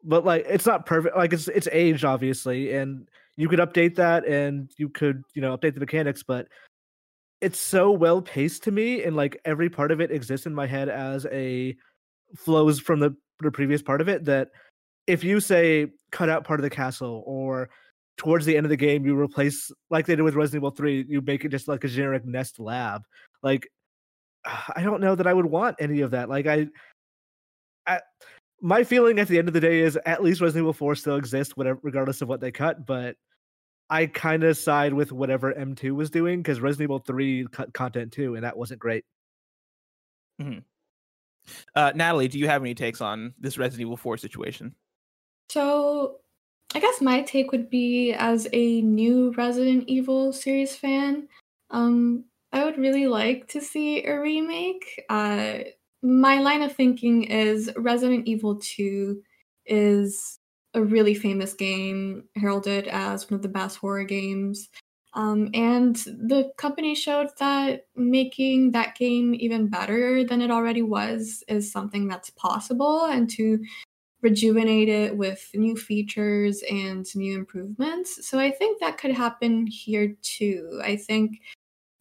S3: But like it's not perfect. Like it's it's aged obviously, and you could update that and you could you know update the mechanics, but it's so well paced to me and like every part of it exists in my head as a flows from the, the previous part of it that if you say cut out part of the castle or towards the end of the game you replace like they did with Resident Evil 3 you make it just like a generic nest lab like ah, I don't know that I would want any of that like I, I my feeling at the end of the day is at least Resident Evil 4 still exists whatever regardless of what they cut but I kind of side with whatever M2 was doing because Resident Evil 3 cut content too, and that wasn't great.
S1: Mm-hmm. Uh, Natalie, do you have any takes on this Resident Evil 4 situation?
S2: So, I guess my take would be as a new Resident Evil series fan, um, I would really like to see a remake. Uh, my line of thinking is Resident Evil 2 is a really famous game, heralded as one of the best horror games. Um, and the company showed that making that game even better than it already was is something that's possible, and to rejuvenate it with new features and new improvements. So I think that could happen here too. I think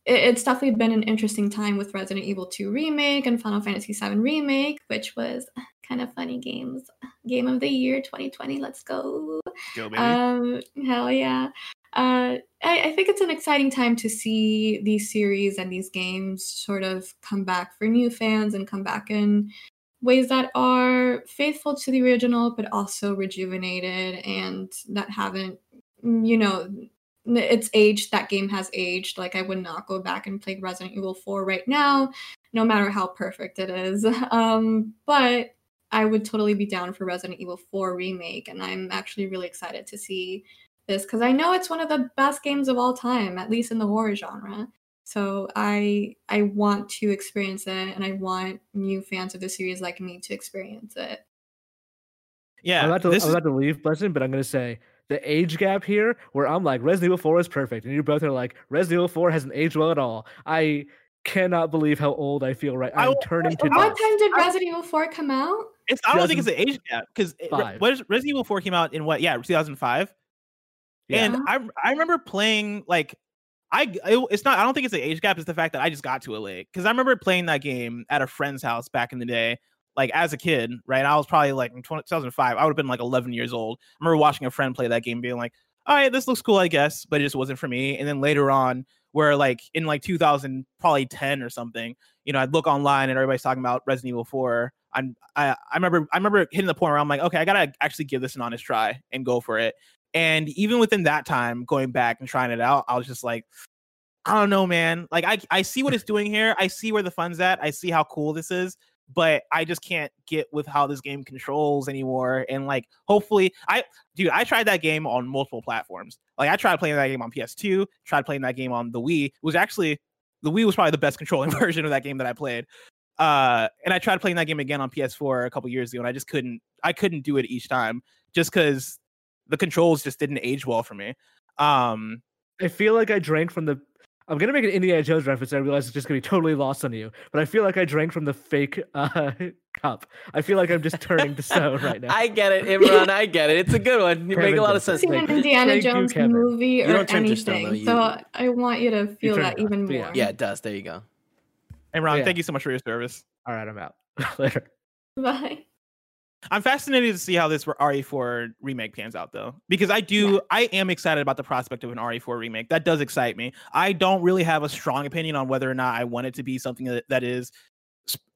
S2: it's definitely been an interesting time with Resident Evil 2 Remake and Final Fantasy 7 Remake, which was kind of funny games. Game of the year 2020. Let's go.
S1: Go, baby.
S2: Um, hell yeah. Uh, I, I think it's an exciting time to see these series and these games sort of come back for new fans and come back in ways that are faithful to the original, but also rejuvenated and that haven't, you know, it's aged that game has aged like i would not go back and play resident evil 4 right now no matter how perfect it is um but i would totally be down for resident evil 4 remake and i'm actually really excited to see this because i know it's one of the best games of all time at least in the horror genre. So i i want to experience it and i want new fans of the series like me to experience it.
S1: Yeah
S3: i'm about to, I'm
S1: is-
S3: about to leave Blessing, but i'm going to say the age gap here where i'm like resident evil 4 is perfect and you both are like resident evil 4 hasn't aged well at all. I cannot believe how old i feel right
S1: I
S3: i'm
S1: will-
S3: turning to
S2: what time did
S1: I-
S2: resident evil 4 come out
S1: It's I don't think it's an age gap because. Resident Evil 4 came out in what? Yeah, 2005.
S3: Yeah.
S1: And I I remember playing like I it- it's not I don't think it's an age gap. It's the fact that I just got to it late because I remember playing that game at a friend's house back in the day. Like as a kid, right? I was probably like in 20, 2005. I would have been like 11 years old. I remember watching a friend play that game, being like, "All right, this looks cool, I guess," but it just wasn't for me. And then later on, where like in like 2000, probably 10 or something, you know, I'd look online and everybody's talking about Resident Evil 4. I'm I, I remember I remember hitting the point where I'm like, okay, I gotta actually give this an honest try and go for it. And even within that time, going back and trying it out, I was just like, I don't know, man. Like I I see what it's doing here. I see where the fun's at. I see how cool this is, but I just can't get with how this game controls anymore. And like hopefully I dude, I tried that game on multiple platforms. Like I tried playing that game on PS2, tried playing that game on the Wii. It was actually the Wii was probably the best controlling version of that game that I played. Uh, and I tried playing that game again on PS4 a couple years ago, and I just couldn't. I couldn't do it each time, just because the controls just didn't age well for me. Um,
S3: I feel like I drank from the. I'm gonna make an Indiana Jones reference. I realize it's just gonna be totally lost on you, but I feel like I drank from the fake uh, cup. I feel like I'm just turning to stone right now.
S4: I get it, Imran. I get it. It's a good one. You make a lot of sense.
S2: seen an Indiana
S3: Thank
S2: Jones
S3: Kevin.
S2: movie or
S4: don't turn to stone,
S2: anything,
S4: though,
S2: so I want you to feel that
S3: it on.
S2: even
S3: Yeah.
S2: more.
S4: Yeah, it does. There you go.
S1: Imran,
S3: Yeah.
S1: thank you so much for your service.
S3: All right, I'm out. Later.
S2: Bye.
S1: I'm fascinated to see how this RE4 remake pans out, though, because I do,
S2: Yeah.
S1: I am excited about the prospect of an RE4 remake. That does excite me. I don't really have a strong opinion on whether or not I want it to be something that, that is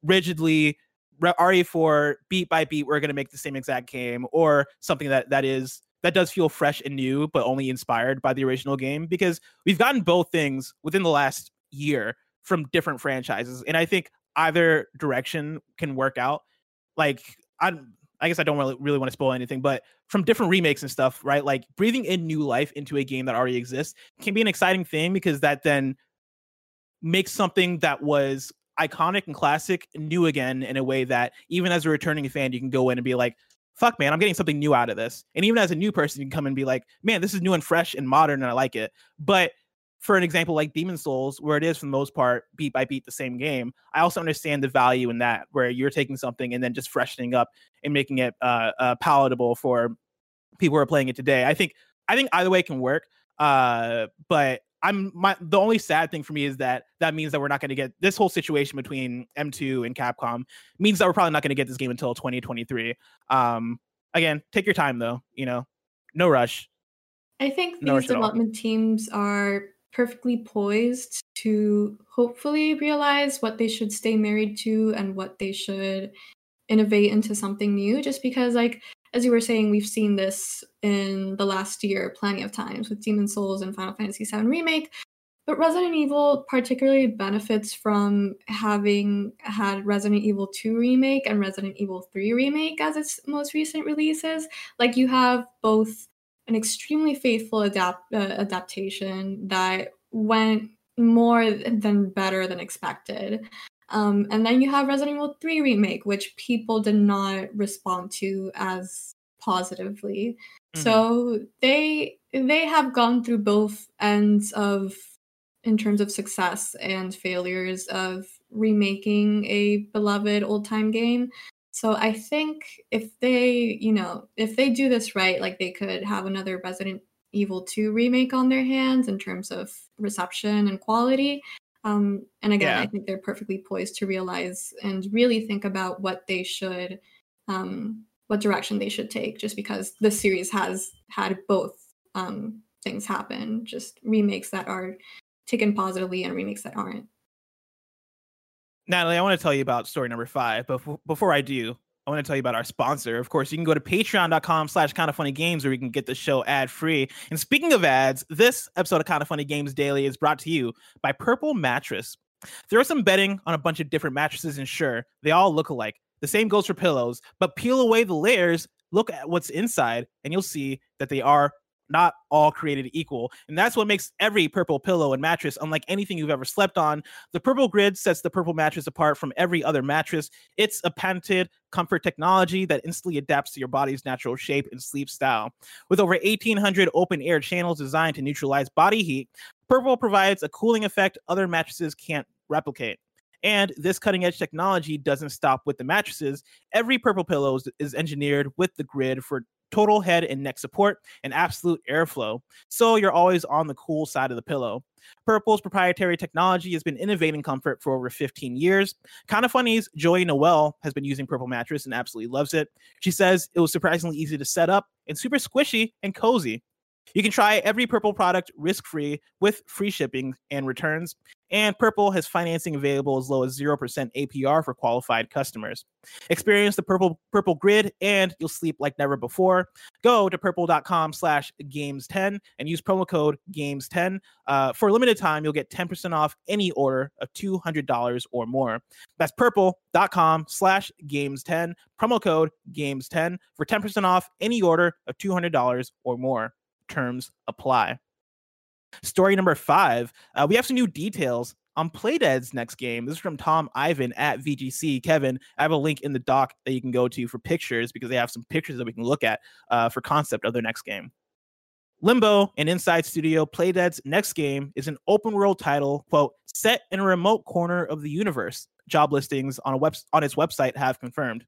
S1: rigidly re- RE4 beat by beat. We're going to make the same exact game, or something that that is that does feel fresh and new, but only inspired by the original game. Because we've gotten both things within the last year from different franchises, and I think either direction can work out. Like I, I guess I don't really really want to spoil anything, but from different remakes and stuff, right? Like breathing in new life into a game that already exists can be an exciting thing because that then makes something that was iconic and classic new again in a way that even as a returning fan, you can go in and be like, fuck man, I'm getting something new out of this. And even as a new person, you can come and be like, man, this is new and fresh and modern and I like it. But for an example like Demon Souls, where it is for the most part beat by beat the same game, I also understand the value in that, where you're taking something and then just freshening up and making it uh, uh, palatable for people who are playing it today. I think I think either way can work. Uh, but I'm my the only sad thing for me is that that means that we're not going to get this whole situation between M2 and Capcom means that we're probably not going to get this game until 2023. Um, again, take your time though. You know, no rush.
S2: I think these
S1: all.
S2: development teams are perfectly poised to hopefully realize what they should stay married to and what they should innovate into something new. Just because, like, as you were saying, we've seen this in the last year plenty of times with Demon Souls and Final Fantasy VII Remake. But Resident Evil particularly benefits from having had Resident Evil 2 Remake and Resident Evil 3 Remake as its most recent releases. Like, you have both an extremely faithful adapt uh, adaptation that went more than better than expected. Um, and then you have Resident Evil 3 remake, which people did not respond to as positively.
S1: Mhm.
S2: So they they have gone through both ends of in terms of success and failures of remaking a beloved old time game. So I think if they, you know, if they do this right, like they could have another Resident Evil 2 remake on their hands in terms of reception and quality. Um, and again,
S1: Yeah.
S2: I think they're perfectly poised to realize and really think about what they should, um, what direction they should take, just because the series has had both um, things happen, just remakes that are taken positively and remakes that aren't.
S1: Natalie, I want to tell you about story number five, but bef- before I do, I want to tell you about our sponsor. Of course, you can go to patreon.com slash kind of funny games where you can get the show ad free. And speaking of ads, this episode of Kind of Funny Games Daily is brought to you by Purple Mattress. There are some betting on a bunch of different mattresses, and sure, they all look alike. The same goes for pillows, but peel away the layers, look at what's inside, and you'll see that they are not all created equal. And that's what makes every purple pillow and mattress unlike anything you've ever slept on. The purple grid sets the purple mattress apart from every other mattress. It's a patented comfort technology that instantly adapts to your body's natural shape and sleep style. With over 1,800 open air channels designed to neutralize body heat, Purple provides a cooling effect other mattresses can't replicate. And this cutting edge technology doesn't stop with the mattresses. Every purple pillow is- engineered with the grid for total head and neck support and absolute airflow. So you're always on the cool side of the pillow. Purple's proprietary technology has been innovating comfort for over 15 years. Kind of Funny's Joey Noelle has been using Purple Mattress and absolutely loves it. She says it was surprisingly easy to set up and super squishy and cozy. You can try every Purple product risk free with free shipping and returns. And Purple has financing available as low as 0% APR for qualified customers. Experience the Purple Purple Grid and you'll sleep like never before. Go to purple.com slash games10 and use promo code games10. Uh, for a limited time, you'll get 10% off any order of $200 or more. That's purple.com slash games10, promo code games10 for 10% off any order of $200 or more. Terms apply. Story number five. Uh, we have some new details on Playdead's next game. This is from Tom Ivan at VGC. Kevin, I have a link in the doc that you can go to for pictures because they have some pictures that we can look at uh, for concept of their next game. Limbo and Inside Studio Playdead's next game is an open world title, quote, set in a remote corner of the universe. job listings on a web on its website have confirmed.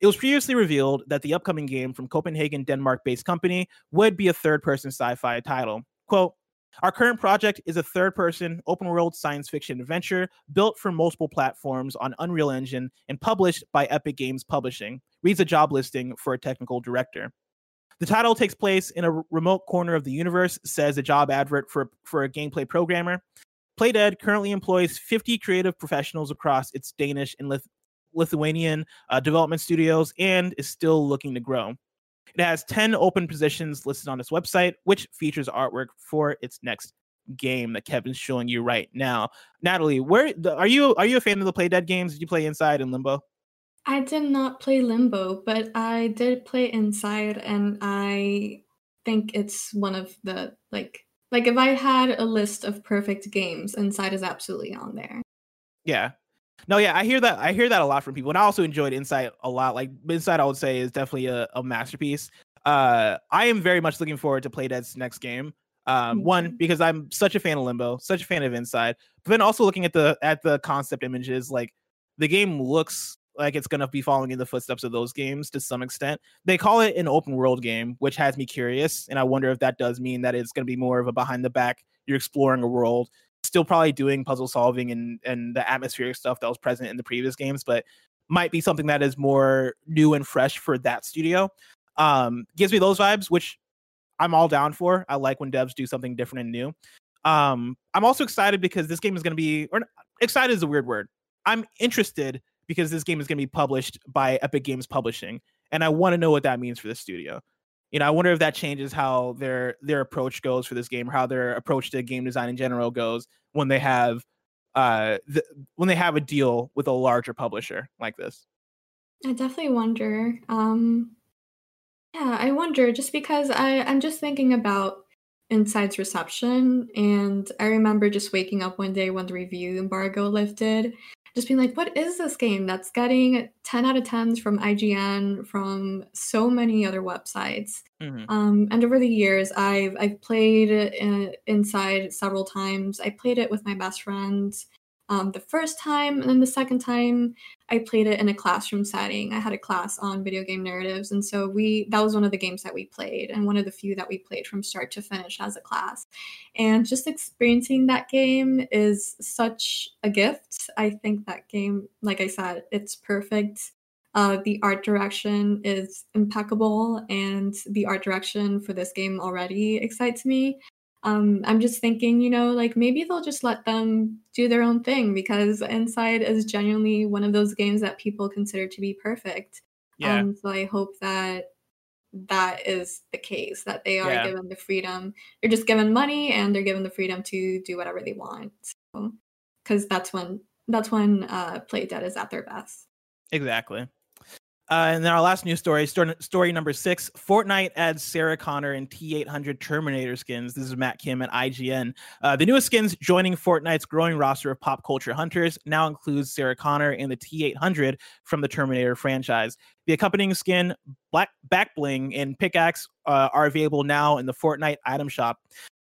S1: It was previously revealed that the upcoming game from Copenhagen, Denmark-based company would be a third-person sci-fi title. Quote, our current project is a third person open world science fiction adventure built for multiple platforms on Unreal Engine and published by Epic Games Publishing, reads a job listing for a technical director. The title takes place in a remote corner of the universe, says a job advert for, for a gameplay programmer. Playdead currently employs 50 creative professionals across its Danish and Lith- Lithuanian uh, development studios and is still looking to grow. It has 10 open positions listed on its website, which features artwork for its next game that Kevin's showing you right now. Natalie, where are you are you a fan of the Playdead games? Did you play Inside and Limbo?
S2: I did not play Limbo, but I did play Inside and I think it's one of the like like if I had a list of perfect games, Inside is absolutely on there.
S1: Yeah. No, yeah, I hear that. I hear that a lot from people, and I also enjoyed Inside a lot. Like Inside, I would say is definitely a, a masterpiece. Uh, I am very much looking forward to Playdead's next game. Um, one
S2: Mhm.
S1: because I'm such a fan of Limbo, such a fan of Inside, but then also looking at the at the concept images, like the game looks like it's gonna be following in the footsteps of those games to some extent. They call it an open world game, which has me curious, and I wonder if that does mean that it's gonna be more of a behind the back. You're exploring a world, still probably doing puzzle solving and and the atmospheric stuff that was present in the previous games, but might be something that is more new and fresh for that studio. Um, gives me those vibes, which I'm all down for. I like when devs do something different and new. Um, I'm also excited because this game is going to be, or excited is a weird word. I'm interested because this game is going to be published by Epic Games Publishing, and I want to know what that means for the studio. You know, I wonder if that changes how their their approach goes for this game, or how their approach to game design in general goes when they have uh when they have a deal with a larger publisher like this.
S2: I definitely wonder. Um, yeah, I wonder just because I I'm just thinking about Inside's reception, and I remember just waking up one day when the review embargo lifted, just being like, "What is this game that's getting 10 out of 10s from IGN, from so many other websites?"
S1: Mhm.
S2: Um, and over the years, I've I've played uh, Inside several times. I played it with my best friend um, the first time, and then the second time, I played it in a classroom setting. I had a class on video game narratives, and so we that was one of the games that we played, and one of the few that we played from start to finish as a class. And just experiencing that game is such a gift. I think that game, like I said, it's perfect. Uh, the art direction is impeccable, and the art direction for this game already excites me. Um, I'm just thinking, you know, like maybe they'll just let them do their own thing because Inside is genuinely one of those games that people consider to be perfect.
S1: Yeah.
S2: Um, so I hope that that is the case, that they are
S1: Yeah.
S2: given the freedom. They're just given money and they're given the freedom to do whatever they want. So, because that's when that's when uh, Playdead is at their best.
S1: Exactly. Uh, and then our last news story, story, number six Fortnite adds Sarah Connor and T800 Terminator skins. This is Matt Kim at IGN. Uh, the newest skins joining Fortnite's growing roster of pop culture hunters now includes Sarah Connor and the T800 from the Terminator franchise. The accompanying skin, Black Back Bling, and Pickaxe uh, are available now in the Fortnite item shop.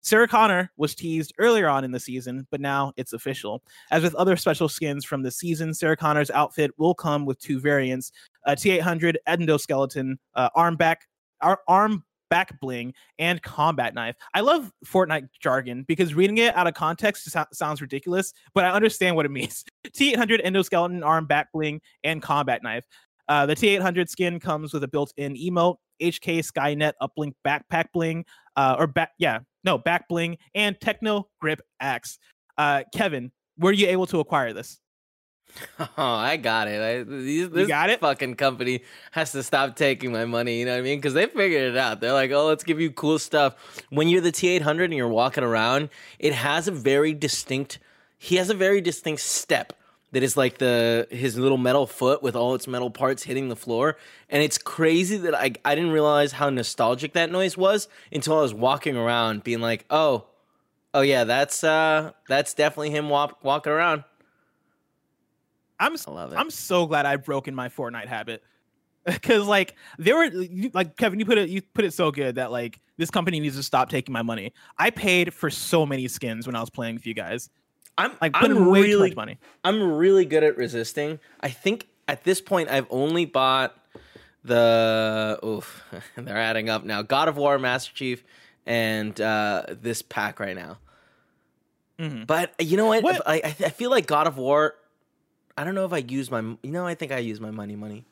S1: Sarah Connor was teased earlier on in the season, but now it's official. As with other special skins from the season, Sarah Connor's outfit will come with two variants: a T800 endoskeleton uh, arm back, ar- arm back bling, and combat knife. I love Fortnite jargon because reading it out of context so- sounds ridiculous, but I understand what it means. T800 endoskeleton arm back bling and combat knife. Uh, the T800 skin comes with a built-in emote, HK Skynet uplink backpack bling, uh, or back, yeah, no, back bling, and Techno Grip Axe. Uh, Kevin, were you able to acquire this?
S4: Oh, I got it. I, these, this
S1: got it?
S4: fucking company has to stop taking my money. You know what I mean? Because they figured it out. They're like, oh, let's give you cool stuff. When you're the T800 and you're walking around, it has a very distinct. He has a very distinct step that is like the his little metal foot with all its metal parts hitting the floor, and it's crazy that I I didn't realize how nostalgic that noise was until I was walking around, being like, oh, oh yeah, that's uh that's definitely him walk, walking around.
S1: I'm s-
S4: I love it.
S1: I'm so glad I've broken my Fortnite habit. Cause like there were like Kevin, you put it you put it so good that like this company needs to stop taking my money. I paid for so many skins when I was playing with you guys.
S4: I'm
S1: Like
S4: I'm
S1: putting way too
S4: really
S1: much money.
S4: I'm really good at resisting. I think at this point I've only bought the oof, they're adding up now. God of War, Master Chief, and uh, this pack right now.
S1: Mhm.
S4: But you know what?
S1: What-
S4: I I I feel like God of War. I don't know if I use my. You know, I think I use my money, money.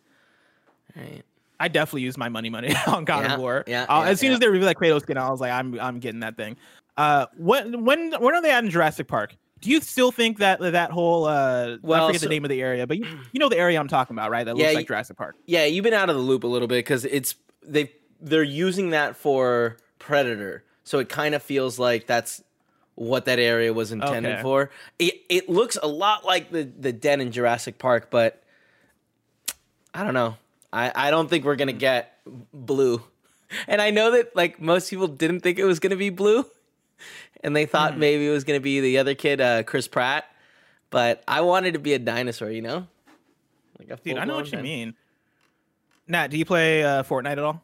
S4: All right.
S1: I definitely use my money money on God
S4: Yeah,
S1: of War.
S4: yeah,
S1: Uh,
S4: yeah,
S1: as soon
S4: yeah.
S1: as they revealed that Kratos skin, I was like, I'm I'm getting that thing. Uh, when when when are they adding Jurassic Park? Do you still think that that whole uh,
S4: Well,
S1: I forget
S4: so-
S1: the name of the area, but you, you know the area I'm talking about, right? That
S4: Yeah,
S1: looks like Jurassic Park.
S4: Yeah, you've been out of the loop a little bit because it's they they're using that for Predator, so it kind of feels like that's what that area was intended
S1: Okay.
S4: for. It it looks a lot like the the den in Jurassic Park, but I don't know. I I don't think we're gonna get blue, and I know that like most people didn't think it was gonna be blue, and they thought
S1: Hmm.
S4: maybe it was gonna be the other kid, uh, Chris Pratt. But I wanted to be a dinosaur, you know. Like a
S1: Dude, I know what you mean. Nat, do you play uh, Fortnite at all?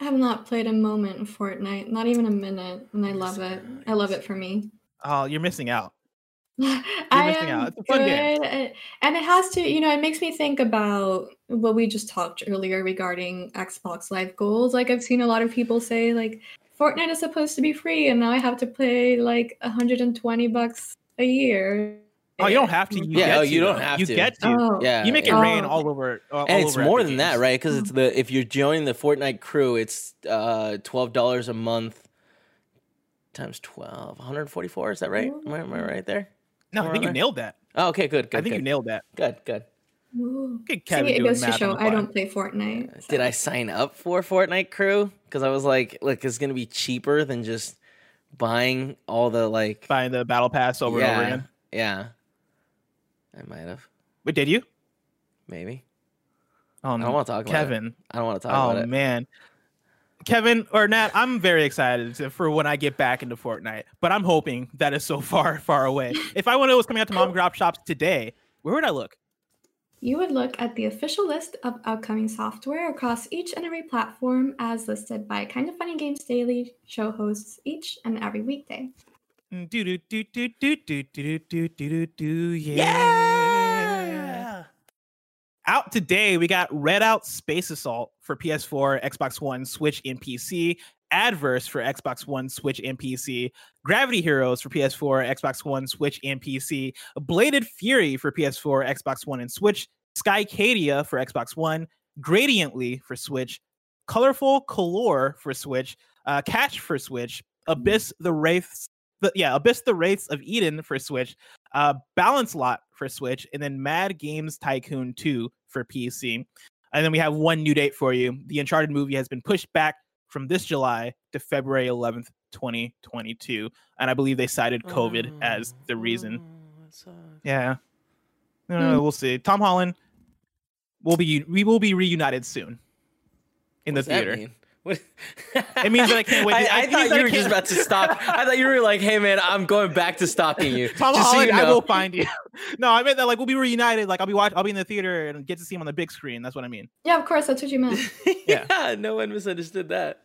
S2: I have not played a moment in Fortnite, not even a minute, and I love it. I love it for me.
S1: Oh, you're missing out.
S2: I
S1: missing
S2: am
S1: out. It's a fun game.
S2: good, at- and it has to, you know, it makes me think about what we just talked earlier regarding Xbox Live Gold. Like I've seen a lot of people say, like Fortnite is supposed to be free, and now I have to pay like 120 bucks a year.
S1: Oh, you don't have to. You
S4: Yeah,
S1: get
S4: oh,
S1: to,
S4: you don't
S1: though.
S4: have
S1: you
S4: to.
S1: get to.
S2: Oh,
S4: Yeah,
S1: you make it
S4: yeah.
S1: rain
S2: Oh.
S1: all over. Uh,
S4: and
S1: all
S4: it's
S1: over
S4: more
S1: Epic
S4: than that, right? Because it's the if you're joining the Fortnite crew, it's uh twelve dollars a month times 12 144 is that right am I, am I right there
S1: No, I think you nailed that.
S4: oh okay good good
S1: I think
S4: good.
S1: you nailed that.
S4: good good
S2: Ooh.
S1: Good
S2: See, it goes to show I don't play Fortnite.
S4: did i sign up for fortnite crew because i was like look it's gonna be cheaper than just buying all the like
S1: buying the battle pass over
S4: yeah
S1: and over again.
S4: yeah i might have
S1: But did you?
S4: maybe
S1: Um,
S4: i don't want to talk about
S1: Kevin.
S4: i don't want to talk
S1: Oh
S4: about it
S1: man, Kevin or Nat, I'm very excited for when I get back into Fortnite, but I'm hoping that is so far, far away. If I wanted to was coming out to mom and grop shops today, where would I look?
S2: You would look at the official list of upcoming software across each and every platform as listed by Kind of Funny Games Daily show hosts each and every weekday.
S1: Do do do do do do do do do do do yeah.
S4: yeah
S1: Out today, we got Redout Space Assault for PS4, Xbox One, Switch, and PC. Adverse for Xbox One, Switch, and PC. Gravity Heroes for PS4, Xbox One, Switch, and PC. Bladed Fury for PS4, Xbox One, and Switch. Skycadia for Xbox One. Gradiently for Switch. Colorful Color for Switch. Uh, Catch for Switch. Abyss the Wraiths. The, yeah, Abyss the Wraiths of Eden for Switch. Uh, Balancelot for Switch, and then Mad Games Tycoon 2 for PC. And then we have one new date for you. The Uncharted movie has been pushed back from this July to February 11th, 2022. And I believe they cited COVID as the reason.
S4: Oh, that sucks.
S1: Yeah. Uh, we'll see. Tom Holland will be we will be reunited soon in
S4: What's
S1: the
S4: that
S1: theater.
S4: mean? What?
S1: It means that I can't wait
S4: I,
S1: to-
S4: I thought
S1: that I
S4: you were just
S1: can't-
S4: about to stop. I thought you were like, "Hey, man, I'm going back to stalking you."
S1: Tom
S4: just so
S1: Holland,
S4: you
S1: I will find you. no, I meant that like we'll be reunited. Like I'll be watch I'll be in the theater and get to see him on the big screen. That's what I mean.
S2: Yeah, of course, that's what you meant.
S1: Yeah.
S4: yeah, no one misunderstood that.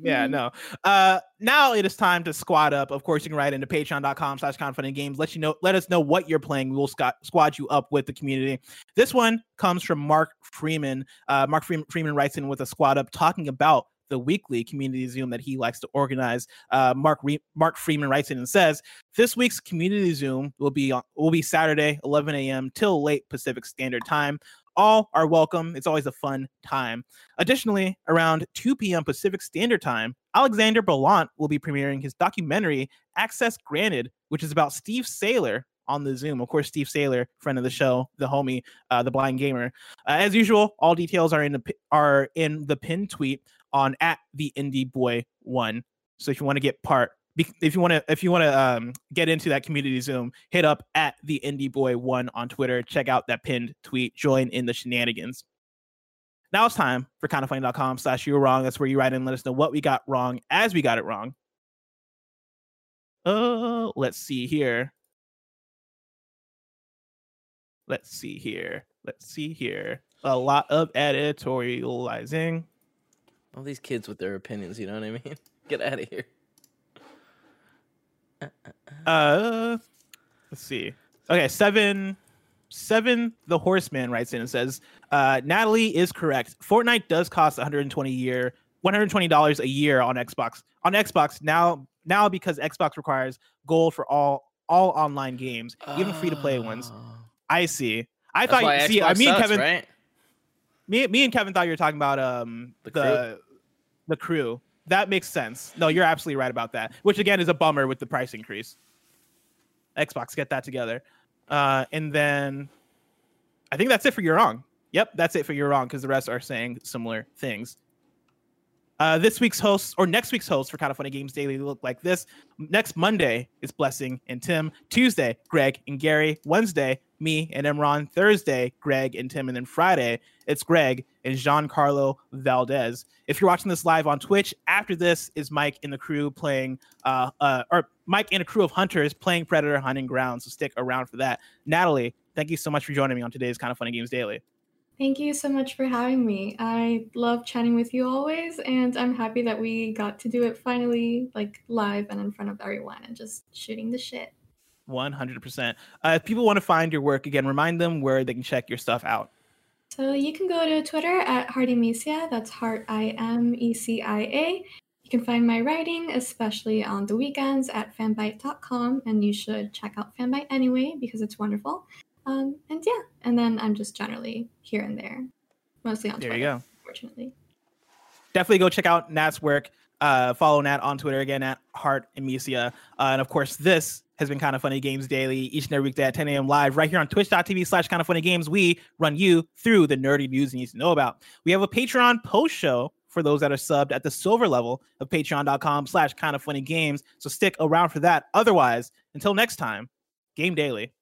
S1: Yeah,
S2: Mhm.
S1: no. Uh now it is time to squad up. Of course, you can write into patreon.com slash kind of funny games. Let you know, let us know what you're playing. We will squad squad you up with the community. This one comes from Mark Freeman. Uh Mark Freeman, Freeman writes in with a squad up talking about the weekly community Zoom that he likes to organize. Uh, Mark Re- Mark Freeman writes in and says, "This week's community Zoom will be on, will be Saturday, 11 a.m. till late Pacific Standard Time. All are welcome. It's always a fun time. Additionally, around 2 p.m. Pacific Standard Time, Alexander Ballant will be premiering his documentary Access Granted, which is about Steve Saylor on the Zoom. Of course, Steve Saylor, friend of the show, the homie, uh, the blind gamer. Uh, as usual, all details are in the are in the pinned tweet on at the Indie Boy One. So if you want to get part, if you want to, if you want to um, get into that community Zoom, hit up at the Indie Boy One on Twitter. Check out that pinned tweet. Join in the shenanigans. Now it's time for kindoffunny.com slash you were wrong. That's where you write in let us know what we got wrong as we got it wrong. Uh, let's see here. Let's see here. Let's see here. A lot of editorializing.
S4: All these kids with their opinions, you know what I mean? Get out of here.
S1: Uh, Let's see. Okay, seven, seven. The Horseman writes in and says, uh, "Natalie is correct. Fortnite does cost 120 year, 120 dollars a year on Xbox. On Xbox now, now because Xbox requires gold for all all online games, even free to play ones.
S4: Oh.
S1: I see. I
S4: That's
S1: thought. See,
S4: Xbox
S1: me and
S4: sucks,
S1: Kevin,
S4: right?
S1: me, me and Kevin thought you were talking about um
S4: The
S1: the
S4: crew?
S1: the crew. That makes sense. No, you're absolutely right about that. Which again is a bummer with the price increase. Xbox, get that together. Uh, and then I think that's it for you're wrong. Yep, that's it for you're wrong because the rest are saying similar things. Uh, this week's hosts or next week's hosts for Kind of Funny Games Daily look like this. Next Monday is Blessing and Tim. Tuesday, Greg and Gary. Wednesday, me and Imran. Thursday, Greg and Tim. And then Friday, it's Greg and Giancarlo Valdes. If you're watching this live on Twitch, after this is Mike and the crew playing, uh, uh, or Mike and a crew of hunters playing Predator Hunting Ground. So stick around for that. Natalie, thank you so much for joining me on today's Kind of Funny Games Daily.
S2: Thank you so much for having me. I love chatting with you always, and I'm happy that we got to do it finally, like live and in front of everyone and just shooting the shit.
S1: 100%. Uh, if people want to find your work again, remind them where they can check your stuff out.
S2: So you can go to Twitter at Heartimecia, that's Heart I M E C I A. You can find my writing, especially on the weekends, at fanbyte.com, and you should check out Fanbyte anyway because it's wonderful. Um, and yeah, and then I'm just generally here and there, mostly on
S1: There
S2: Twitter.
S1: you go.
S2: Unfortunately.
S1: definitely go check out Nat's work. Uh, follow Nat on Twitter again at Heart and Mesia. Uh, and of course, this has been Kind of Funny Games Daily each and every weekday at 10 a.m. live right here on twitch.tv slash kind of funny games. We run you through the nerdy news you need to know about. We have a Patreon post show for those that are subbed at the silver level of patreon.com slash kind of funny games. So stick around for that. Otherwise, until next time, game daily.